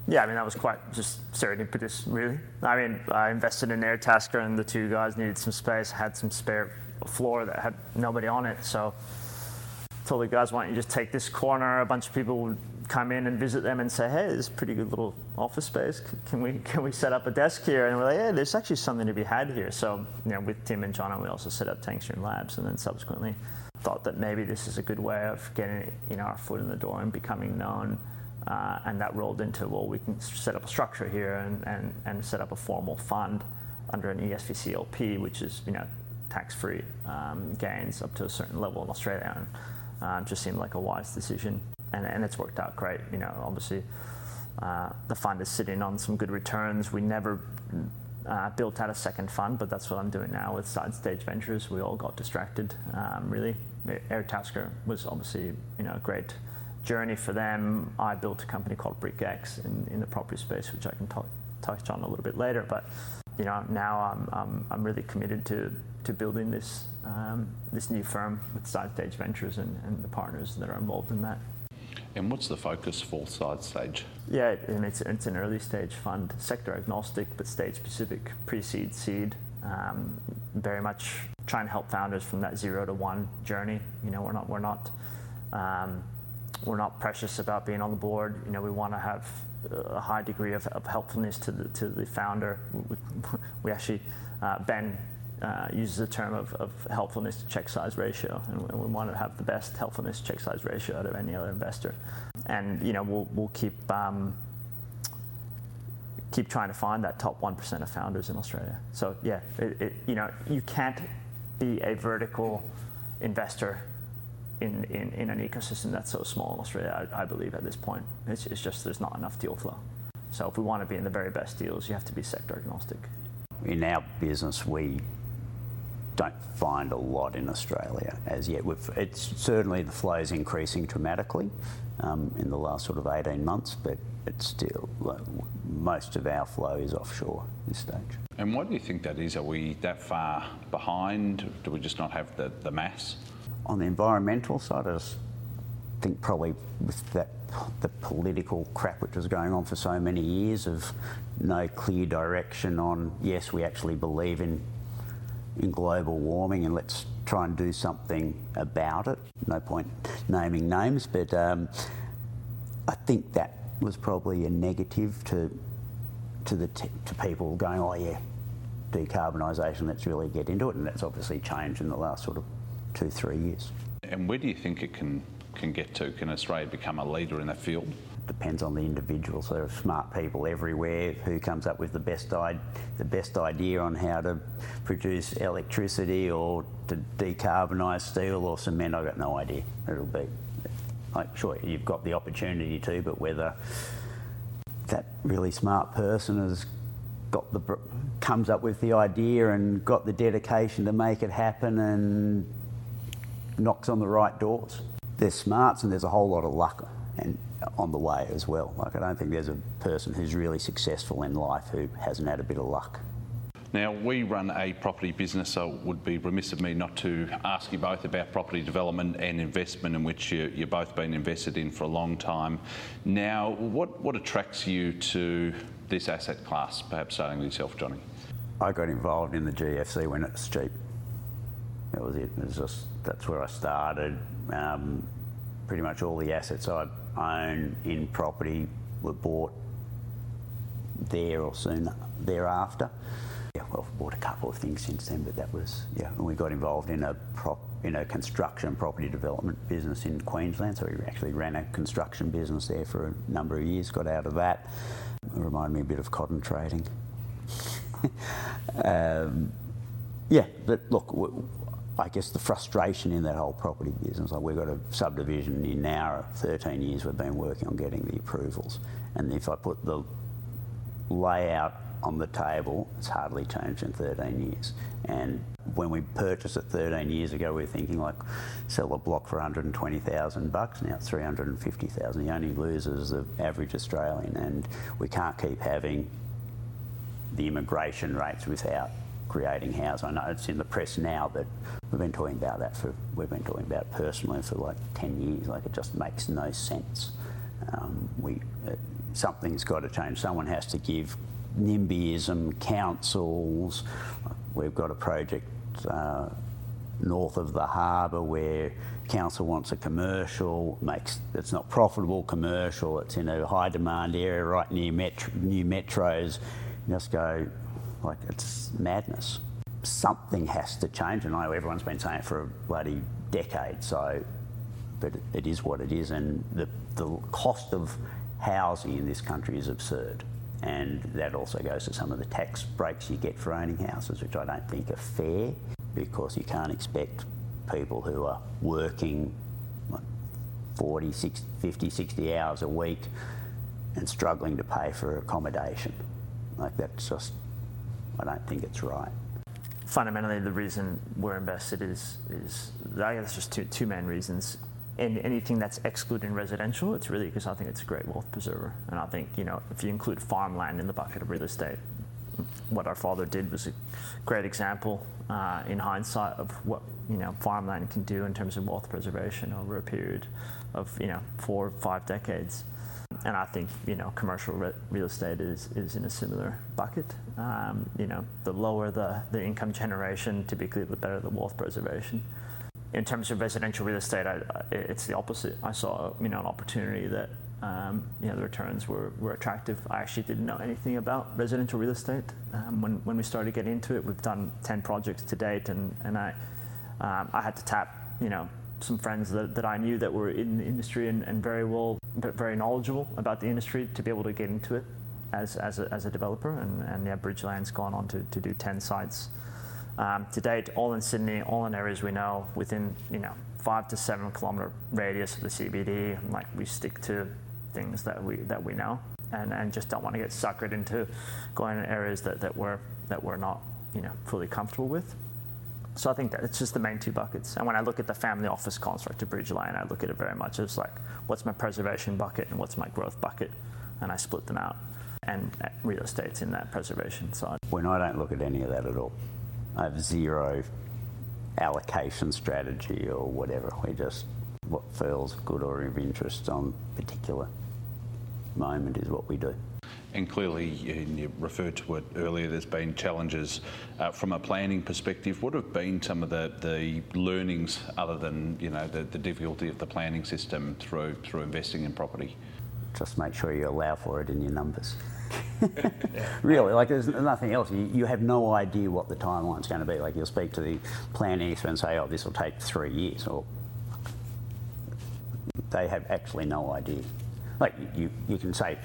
Yeah, I mean, that was quite just serendipitous, really. I mean, I invested in Airtasker, and the two guys needed some space, had some spare floor that had nobody on it. So I told the guys, why don't you just take this corner? A bunch of people would come in and visit them and say, hey, this is a pretty good little office space. Can we, can we set up a desk here? And we're like, yeah, there's actually something to be had here. So, you know, with Tim and John, we also set up Tank Stream Labs, and then subsequently thought that maybe this is a good way of getting you know, our foot in the door and becoming known Uh, and that rolled into, well, we can set up a structure here and, and, and set up a formal fund under an ESVC LP, which is, you know, tax-free um, gains up to a certain level in Australia. And uh, just seemed like a wise decision. And, and it's worked out great. You know, obviously, uh, the fund is sitting on some good returns. We never uh, built out a second fund, but that's what I'm doing now with Side Stage Ventures. We all got distracted, um, really. Airtasker was obviously, you know, a great journey for them. I built a company called BrickX in, in the property space, which I can talk, touch on a little bit later. But you know, now I'm, I'm, I'm really committed to, to building this, um, this new firm with Side Stage Ventures and, and the partners that are involved in that. And what's the focus for Side Stage? Yeah, and it's, it's an early stage fund, sector agnostic but stage specific, pre seed, seed. Um, very much trying to help founders from that zero to one journey. You know, we're not, we're not, um, we're not precious about being on the board. You know, we want to have a high degree of, of helpfulness to the, to the founder. We, we actually, uh, Ben uh, uses the term of, of, helpfulness to check size ratio, and we want to have the best helpfulness check size ratio out of any other investor. And you know, we'll, we'll keep um, keep trying to find that top one percent of founders in Australia. So yeah, it, it, you know, you can't be a vertical investor in, in, in an ecosystem that's so small in Australia. I, I believe at this point, it's, it's just there's not enough deal flow. So if we want to be in the very best deals, you have to be sector agnostic. In our business, we don't find a lot in Australia as yet. We've, it's certainly the flow is increasing dramatically um, in the last sort of 18 months, but it's still most of our flow is offshore at this stage. And why do you think that is? Are we that far behind? Do we just not have the, the mass? On the environmental side, I just think probably with that the political crap which was going on for so many years of no clear direction on yes we actually believe in in global warming and let's try and do something about it. No point naming names, but um, I think that was probably a negative to to the t- to people going, oh yeah, decarbonisation. Let's really get into it, and that's obviously changed in the last sort of two three years. And where do you think it can can get to? Can Australia become a leader in that field? depends on the individual. So there are smart people everywhere who comes up with the best, I- the best idea on how to produce electricity or to decarbonise steel or cement. I've got no idea. It'll be, like, sure, you've got the opportunity to, but whether that really smart person has got the comes up with the idea and got the dedication to make it happen and knocks on the right doors. There's smarts and there's a whole lot of luck and on the way as well. Like I don't think there's a person who's really successful in life who hasn't had a bit of luck. Now, we run a property business, so it would be remiss of me not to ask you both about property development and investment, in which you, you've both been invested in for a long time. Now, what, what attracts you to this asset class? Perhaps starting with yourself, Johnny. I got involved in the GFC when it was cheap. That was it. it was just, that's where I started. Um, pretty much all the assets I own in property were bought there or soon thereafter. Yeah, well, I've bought a couple of things since then, but that was yeah. And we got involved in a prop in a construction property development business in Queensland. So we actually ran a construction business there for a number of years. Got out of that. It reminded me a bit of cotton trading. [laughs] um, yeah, but look, I guess the frustration in that whole property business. Like we've got a subdivision in now, 13 years we've been working on getting the approvals, and if I put the layout on the table, it's hardly changed in 13 years. And when we purchased it 13 years ago, we were thinking like sell a block for 120,000 bucks. Now it's 350,000. The only loser is the average Australian, and we can't keep having the immigration rates without creating house. I know it's in the press now, but we've been talking about that for we've been talking about personally for like ten years. Like it just makes no sense. Um, we uh, something's got to change. Someone has to give NIMBYism councils. We've got a project uh, north of the harbour where council wants a commercial, makes it's not profitable commercial. It's in a high demand area right near metro, new metros. You just go, like, it's madness. Something has to change, and I know everyone's been saying it for a bloody decade, so, but it is what it is, and the, the cost of housing in this country is absurd. And that also goes to some of the tax breaks you get for owning houses, which I don't think are fair because you can't expect people who are working like 40, 60, 50, 60 hours a week and struggling to pay for accommodation. Like that's just, I don't think it's right. Fundamentally, the reason we're invested is, is I guess just two, two main reasons. And anything that's excluding residential, it's really because I think it's a great wealth preserver. And I think, you know, if you include farmland in the bucket of real estate, what our father did was a great example uh, in hindsight of what you know farmland can do in terms of wealth preservation over a period of you know four or five decades. And I think you know commercial re- real estate is, is in a similar bucket. Um, you know, the lower the, the income generation, typically the better the wealth preservation. In terms of residential real estate, I, it's the opposite. I saw you know an opportunity that um, you know, the returns were, were attractive. I actually didn't know anything about residential real estate. Um, when, when we started getting into it, we've done 10 projects to date, and, and I, um, I had to tap, you know, some friends that, that I knew that were in the industry and, and very well, very knowledgeable about the industry to be able to get into it as, as, a, as a developer. And, and yeah, BridgeLane's gone on to, to do 10 sites um, to date, all in Sydney, all in areas we know within, you know, five to seven kilometre radius of the CBD. Like we stick to things that we that we know, and, and just don't want to get suckered into going in areas that, that we're that we're not you know fully comfortable with. So I think that it's just the main two buckets. And when I look at the family office construct of BridgeLane, I look at it very much as like what's my preservation bucket and what's my growth bucket, and I split them out. And real estate's in that preservation side. When I don't look at any of that at all, I have zero allocation strategy or whatever. We just what feels good or of interest on particular moment is what we do. And clearly, you referred to it earlier, there's been challenges uh, from a planning perspective. What have been some of the, the learnings other than you know the, the difficulty of the planning system through through investing in property? Just make sure you allow for it in your numbers. [laughs] [laughs] really, like there's nothing else. You, you, have no idea what the timeline's going to be. Like you'll speak to the planning expert and say, "Oh, this will take three years," or they have actually no idea. Like you, you can say,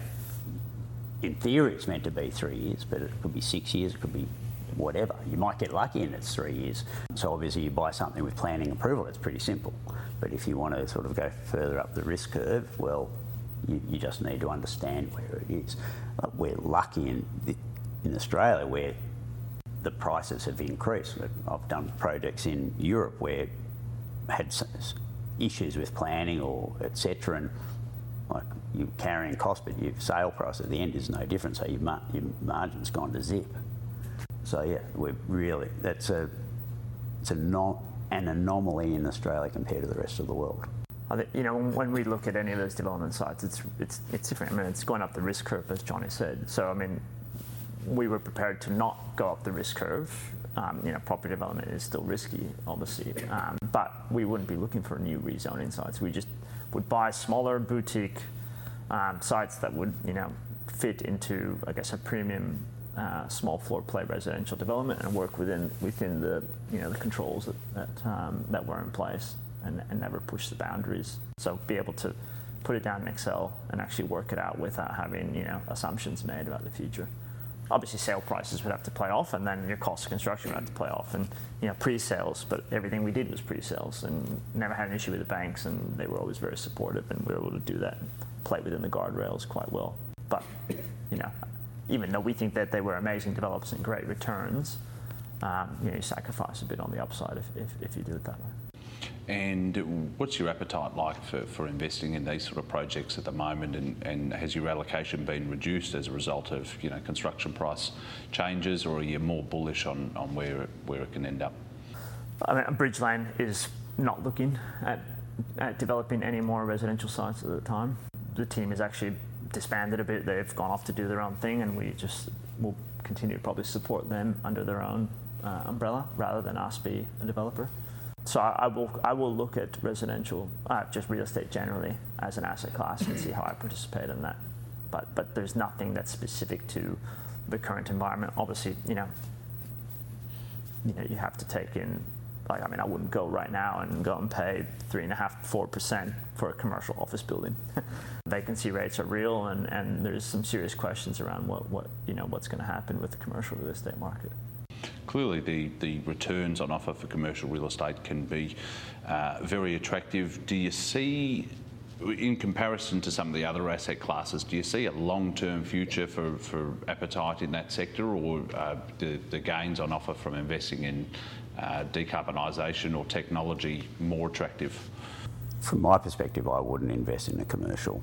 in theory, it's meant to be three years, but it could be six years, it could be whatever. You might get lucky and it's three years. So obviously, you buy something with planning approval, it's pretty simple. But if you want to sort of go further up the risk curve, well, you, you just need to understand where it is. Uh, we're lucky in, in Australia where the prices have increased. I've done projects in Europe where had issues with planning or etc. And like you're carrying cost, but your sale price at the end is no different. So your, mar- your margin's gone to zip. So yeah, we're really that's a it's a an anomaly in Australia compared to the rest of the world. I think, you know, when we look at any of those development sites, it's, it's, it's different. I mean, it's going up the risk curve, as Johnny said. So, I mean, we were prepared to not go up the risk curve um, you know, property development is still risky, obviously, um, but we wouldn't be looking for a new rezoning sites. We just would buy smaller boutique um, sites that would, you know, fit into, I guess, a premium uh, small floor plate residential development and work within within the, you know, the controls that that, um, that were in place and, and never push the boundaries. So be able to put it down in Excel and actually work it out without having, you know, assumptions made about the future obviously sale prices would have to play off, and then your cost of construction would have to play off, and you know pre-sales. But everything we did was pre-sales, and never had an issue with the banks, and they were always very supportive, and we were able to do that, and play within the guardrails quite well. But you know, even though we think that they were amazing developers and great returns, um, you know, you sacrifice a bit on the upside if, if, if you do it that way. And what's your appetite like for, for investing in these sort of projects at the moment? And, and has your allocation been reduced as a result of you know construction price changes, or are you more bullish on, on where where it can end up? I mean, BridgeLane is not looking at, at developing any more residential sites at the time. The team has actually disbanded a bit. They've gone off to do their own thing, and we just will continue to probably support them under their own uh, umbrella rather than us be a developer so I, I, will I will look at residential, uh, just real estate generally as an asset class and see how I participate in that. But but there's nothing that's specific to the current environment. Obviously, you know, you know you have to take in like I mean, I wouldn't go right now and go and pay three and a half, four percent for a commercial office building. [laughs] Vacancy rates are real, and, and there's some serious questions around what, what you know what's going to happen with the commercial real estate market. Clearly, the, the returns on offer for commercial real estate can be uh, very attractive. Do you see in comparison to some of the other asset classes, do you see a long-term future for, for appetite in that sector or uh, the, the gains on offer from investing in uh, decarbonisation or technology more attractive? From my perspective, I wouldn't invest in a commercial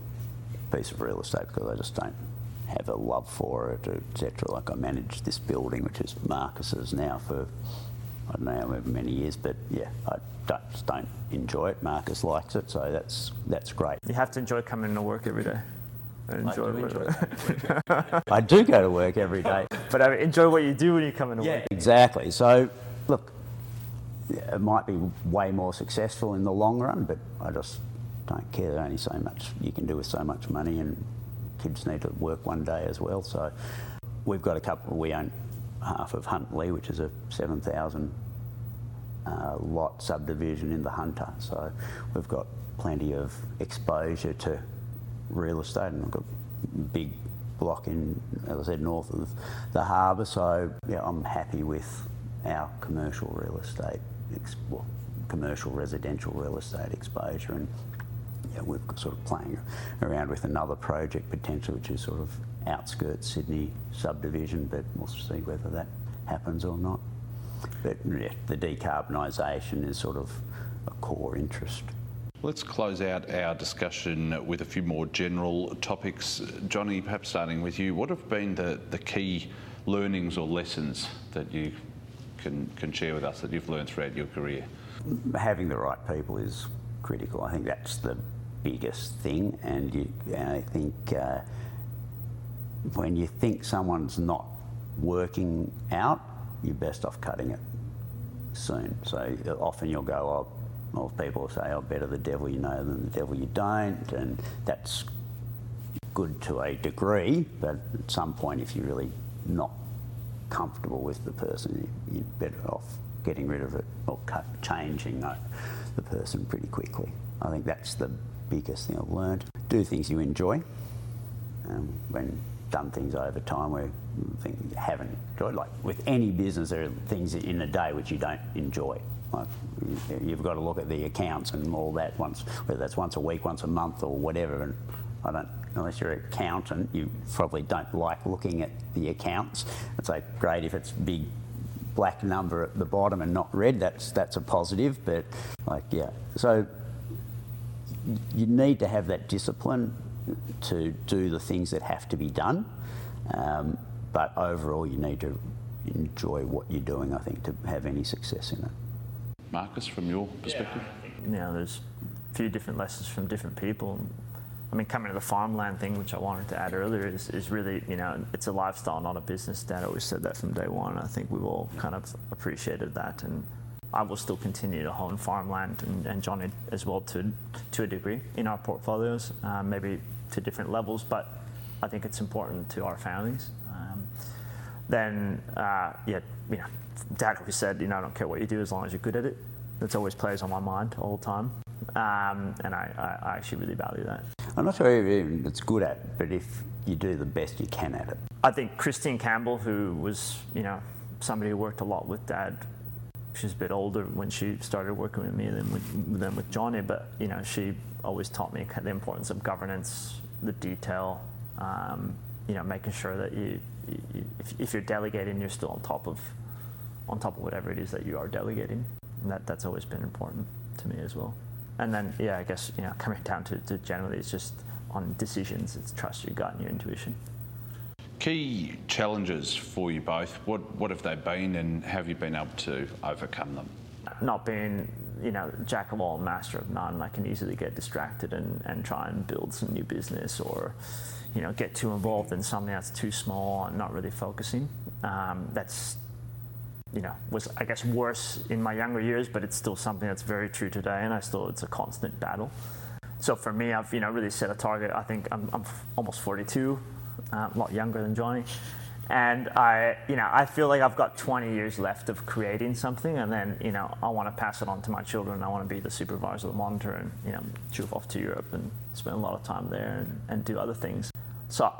piece of real estate because I just don't have a love for it, etc. Like I manage this building, which is Markus's now for I don't know however many years, but yeah, I don't, just don't enjoy it. Markus likes it, so that's that's great. You have to enjoy coming to work every day. And enjoy, I do, enjoy [laughs] I do go to work every day. but I mean, enjoy what you do when you come into Yeah, work. exactly. So, look, it might be way more successful in the long run, but I just don't care. There's only so much you can do with so much money, and kids need to work one day as well. So, we've got a couple. We own half of Huntlee, which is a 7,000 uh, lot subdivision in the Hunter. So we've got plenty of exposure to real estate, and we've got big block in, as I said, north of the harbour. So yeah, I'm happy with our commercial real estate, ex- well, commercial residential real estate exposure, and we're sort of playing around with another project potentially, which is sort of outskirts Sydney subdivision, but we'll see whether that happens or not. But yeah, the decarbonisation is sort of a core interest. Let's close out our discussion with a few more general topics. Johnny, perhaps starting with you, what have been the, the key learnings or lessons that you can, can share with us that you've learned throughout your career? Having the right people is critical. I think that's the biggest thing, and, you, and I think uh, when you think someone's not working out, you're best off cutting it soon. So often you'll go, oh, well, people say, oh, better the devil you know than the devil you don't, and that's good to a degree, but at some point, if you're really not comfortable with the person, you're better off getting rid of it or cut, changing the person pretty quickly. I think that's the biggest thing I've learned. Do things you enjoy. Um, when done things over time where things haven't enjoyed. Like with any business, there are things in a day which you don't enjoy. Like you've got to look at the accounts and all that once, whether that's once a week, once a month, or whatever. And I don't, unless you're an accountant, you probably don't like looking at the accounts. It's like great if it's big black number at the bottom and not red. That's that's a positive. But like yeah, so you need to have that discipline to do the things that have to be done. Um, but overall, you need to enjoy what you're doing, I think, to have any success in it. Markus, from your perspective? You know, there's a few different lessons from different people. I mean, coming to the farmland thing, which I wanted to add earlier, is, is really, you know, it's a lifestyle, not a business. Dad always said that from day one. I think we've all kind of appreciated that. And I will still continue to hone farmland and, and Johnny as well to, to a degree in our portfolios, um, maybe to different levels, but I think it's important to our families. Um, then, uh, yeah, you know, Dad always said, you know, I don't care what you do as long as you're good at it. That's always plays on my mind all the time. Um, and I, I, I, actually really value that. I'm not sure even it's good at, but if you do the best you can at it. I think Christine Campbell, who was, you know, somebody who worked a lot with Dad, she's a bit older when she started working with me than with, than with Johnny, but you know, she always taught me the importance of governance, the detail, um, you know, making sure that you, you if, if, you're delegating, you're still on top of on top of whatever it is that you are delegating. And that, that's always been important to me as well. And then, yeah, I guess, you know, coming down to, to generally, it's just on decisions, it's trust your gut and your intuition. Key challenges for you both, what, what have they been and have you been able to overcome them? Not being, you know, jack of all, master of none. I can easily get distracted and, and try and build some new business or, you know, get too involved in something that's too small and not really focusing. Um, that's you know, was I guess worse in my younger years, but it's still something that's very true today, and I still it's a constant battle. So for me, I've you know really set a target. I think I'm, I'm almost 42, uh, a lot younger than Johnny, and I, you know, I feel like I've got 20 years left of creating something, and then, you know, I want to pass it on to my children. I want to be the supervisor, the monitor, and you know, move off to Europe and spend a lot of time there and, and do other things. So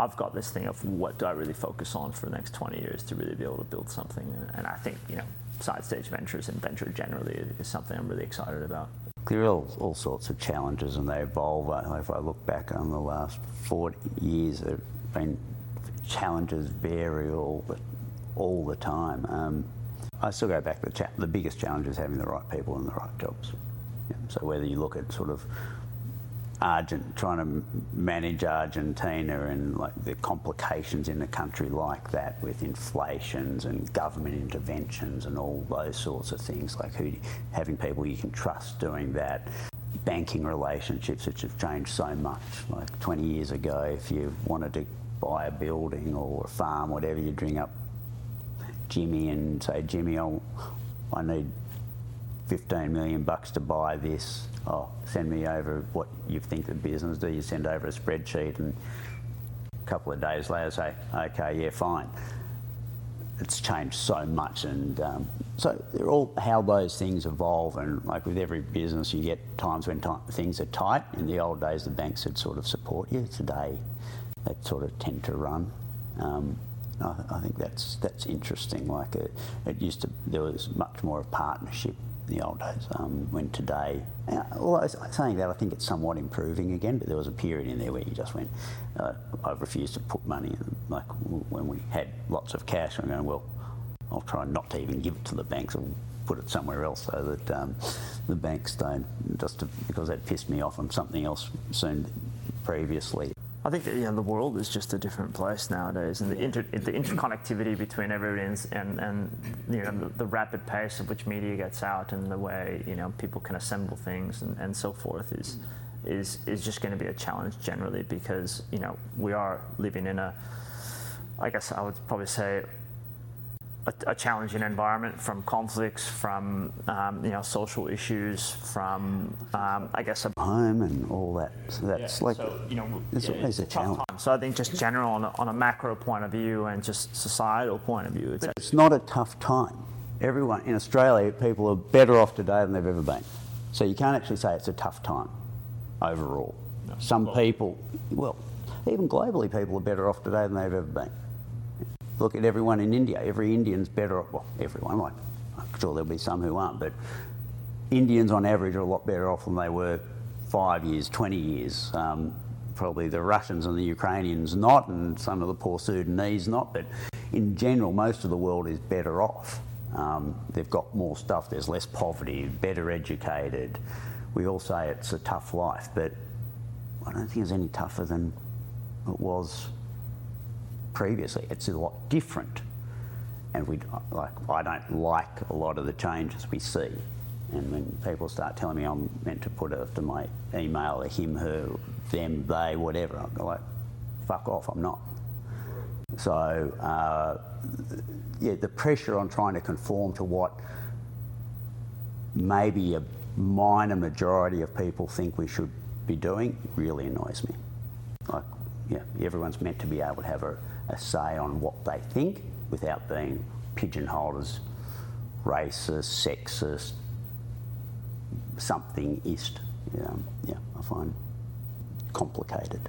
I've got this thing of what do I really focus on for the next 20 years to really be able to build something, and, I think, you know, side stage ventures and venture generally is something I'm really excited about. There are all, all sorts of challenges and they evolve. If I look back on the last 40 years, there have been challenges vary all the, all the time. Um, I still go back to the, cha- the biggest challenge is having the right people in the right jobs. Yeah, so whether you look at sort of Argent, trying to manage Argentina and like the complications in a country like that with inflations and government interventions and all those sorts of things, like who, having people you can trust doing that. Banking relationships, which have changed so much. Like 20 years ago, if you wanted to buy a building or a farm, whatever, you'd ring up Jimmy and say, Jimmy, I'll, I need 15 million bucks to buy this. Oh, send me over what you think the business do. You send over a spreadsheet, and a couple of days later say, okay, yeah, fine. It's changed so much, and um, so they're all how those things evolve. And like with every business, you get times when t- things are tight. In the old days, the banks would sort of support you. Today, they sort of tend to run. Um, I, I, think that's that's interesting. Like it, it used to, there was much more of partnership the old days. Um, when today, although saying that, I think it's somewhat improving again. But there was a period in there where you just went, uh, I refused to put money in. Like when we had lots of cash, I'm going, well, I'll try not to even give it to the banks. I'll put it somewhere else so that um, the banks don't just to, because that pissed me off on something else soon previously. I think that, you know, the world is just a different place nowadays, and the, inter, the interconnectivity between everything and, and you know, the, the, rapid pace of which media gets out and the way you know, people can assemble things and, and so forth is, is, is just going to be a challenge generally because you know, we are living in a, I guess I would probably say, a, a, challenging environment from conflicts, from um, you know social issues, from um, I guess a home and all that. So that's yeah, like so, you know it's yeah, always it's a challenge. Time. So I think just general on a, on a, macro point of view and just societal point of view, it's, it's not a tough time. Everyone in Australia, people are better off today than they've ever been. So you can't actually say it's a tough time overall. No, Some well, people, well, even globally, people are better off today than they've ever been. Look at everyone in India. Every Indian's better, off well, everyone, like, I'm sure there'll be some who aren't, but Indians on average are a lot better off than they were five years, 20 years. Um, probably the Russians and the Ukrainians not, and some of the poor Sudanese not, but in general, most of the world is better off. Um, they've got more stuff, there's less poverty, better educated. We all say it's a tough life, but I don't think it's any tougher than it was previously. It's a lot different. And we like I don't like a lot of the changes we see. And when people start telling me I'm meant to put after my email a him, her, them, they, whatever, I'm like, fuck off, I'm not. So, uh, yeah, the pressure on trying to conform to what maybe a minor majority of people think we should be doing really annoys me. Like, yeah, everyone's meant to be able to have a, a say on what they think without being pigeonholed as racist, sexist, something ist. Um, yeah, I find complicated.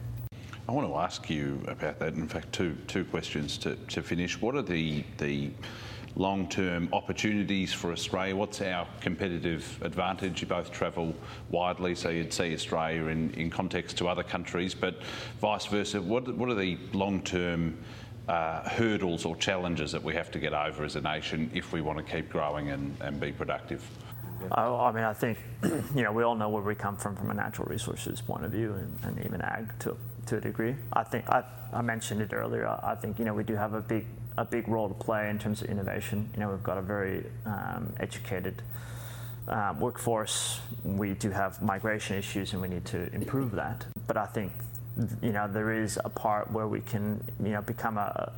I want to ask you about that. In fact, two two questions to, to finish. What are the the long-term opportunities for Australia? What's our competitive advantage? You both travel widely, so you'd see Australia in, in context to other countries, but vice versa. What, what are the long-term uh, hurdles or challenges that we have to get over as a nation if we want to keep growing and, and be productive? I mean, I think [clears throat] you know we all know where we come from from a natural resources point of view, and, and even ag to to a degree. I think I, I mentioned it earlier. I think you know we do have a big a big role to play in terms of innovation. You know, we've got a very um, educated uh, workforce. We do have migration issues, and we need to improve that. But I think, you know, there is a part where we can, you know, become a,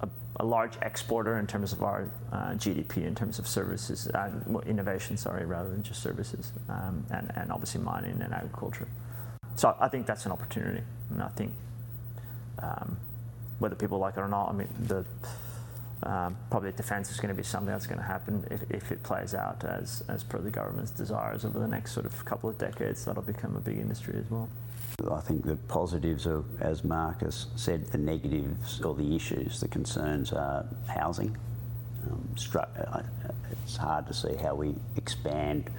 a, a large exporter in terms of our uh, GDP, in terms of services, uh, innovation, sorry, rather than just services, um, and, and obviously mining and agriculture. So I think that's an opportunity, and I think. Um, whether people like it or not. I mean, the um, probably defence is going to be something that's going to happen if, if it plays out as, as per the government's desires over the next sort of couple of decades. That'll become a big industry as well. I think the positives are, as Markus said, the negatives or the issues, the concerns are housing. Um, stru- it's hard to see how we expand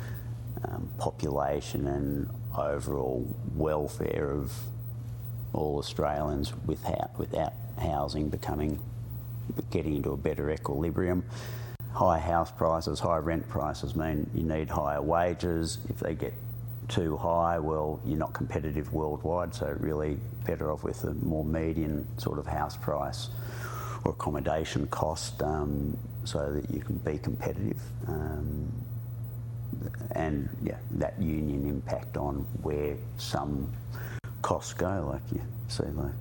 um, population and overall welfare of all Australians without, without housing becoming getting into a better equilibrium. High house prices, high rent prices mean you need higher wages. If they get too high, well, you're not competitive worldwide, so really better off with a more median sort of house price or accommodation cost um, so that you can be competitive. Um, and yeah, that union impact on where some costs go, like you see, like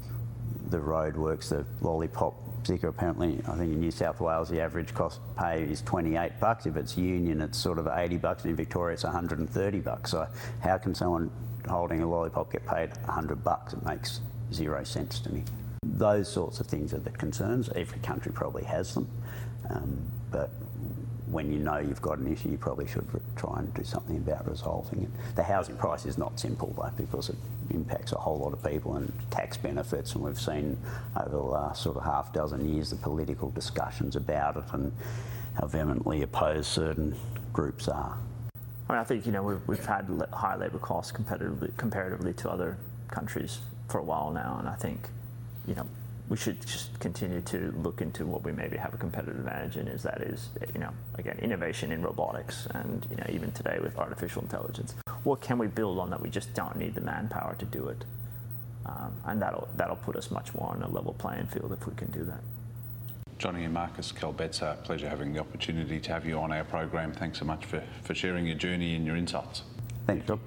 the roadworks, the lollipop sticker. Apparently, I think in New South Wales the average cost pay is 28 bucks. If it's union, it's sort of 80 bucks. In Victoria, it's 130 bucks. So how can someone holding a lollipop get paid 100 bucks? It makes zero sense to me. Those sorts of things are the concerns. Every country probably has them, um, but when you know you've got an issue, you probably should try and do something about resolving it. The housing price is not simple though, because it impacts a whole lot of people and tax benefits, and we've seen over the last sort of half dozen years the political discussions about it and how vehemently opposed certain groups are. I, mean, I think you know we've, we've had high labour costs comparatively comparatively to other countries for a while now, and I think you know we should just continue to look into what we maybe have a competitive advantage in is that is you know again innovation in robotics and you know even today with artificial intelligence what can we build on that we just don't need the manpower to do it um, and that'll that'll put us much more on a level playing field if we can do that Johnny and Markus Kahlbetzer, pleasure having the opportunity to have you on our program. Thanks so much for, for sharing your journey and your insights. Thanks, Rob.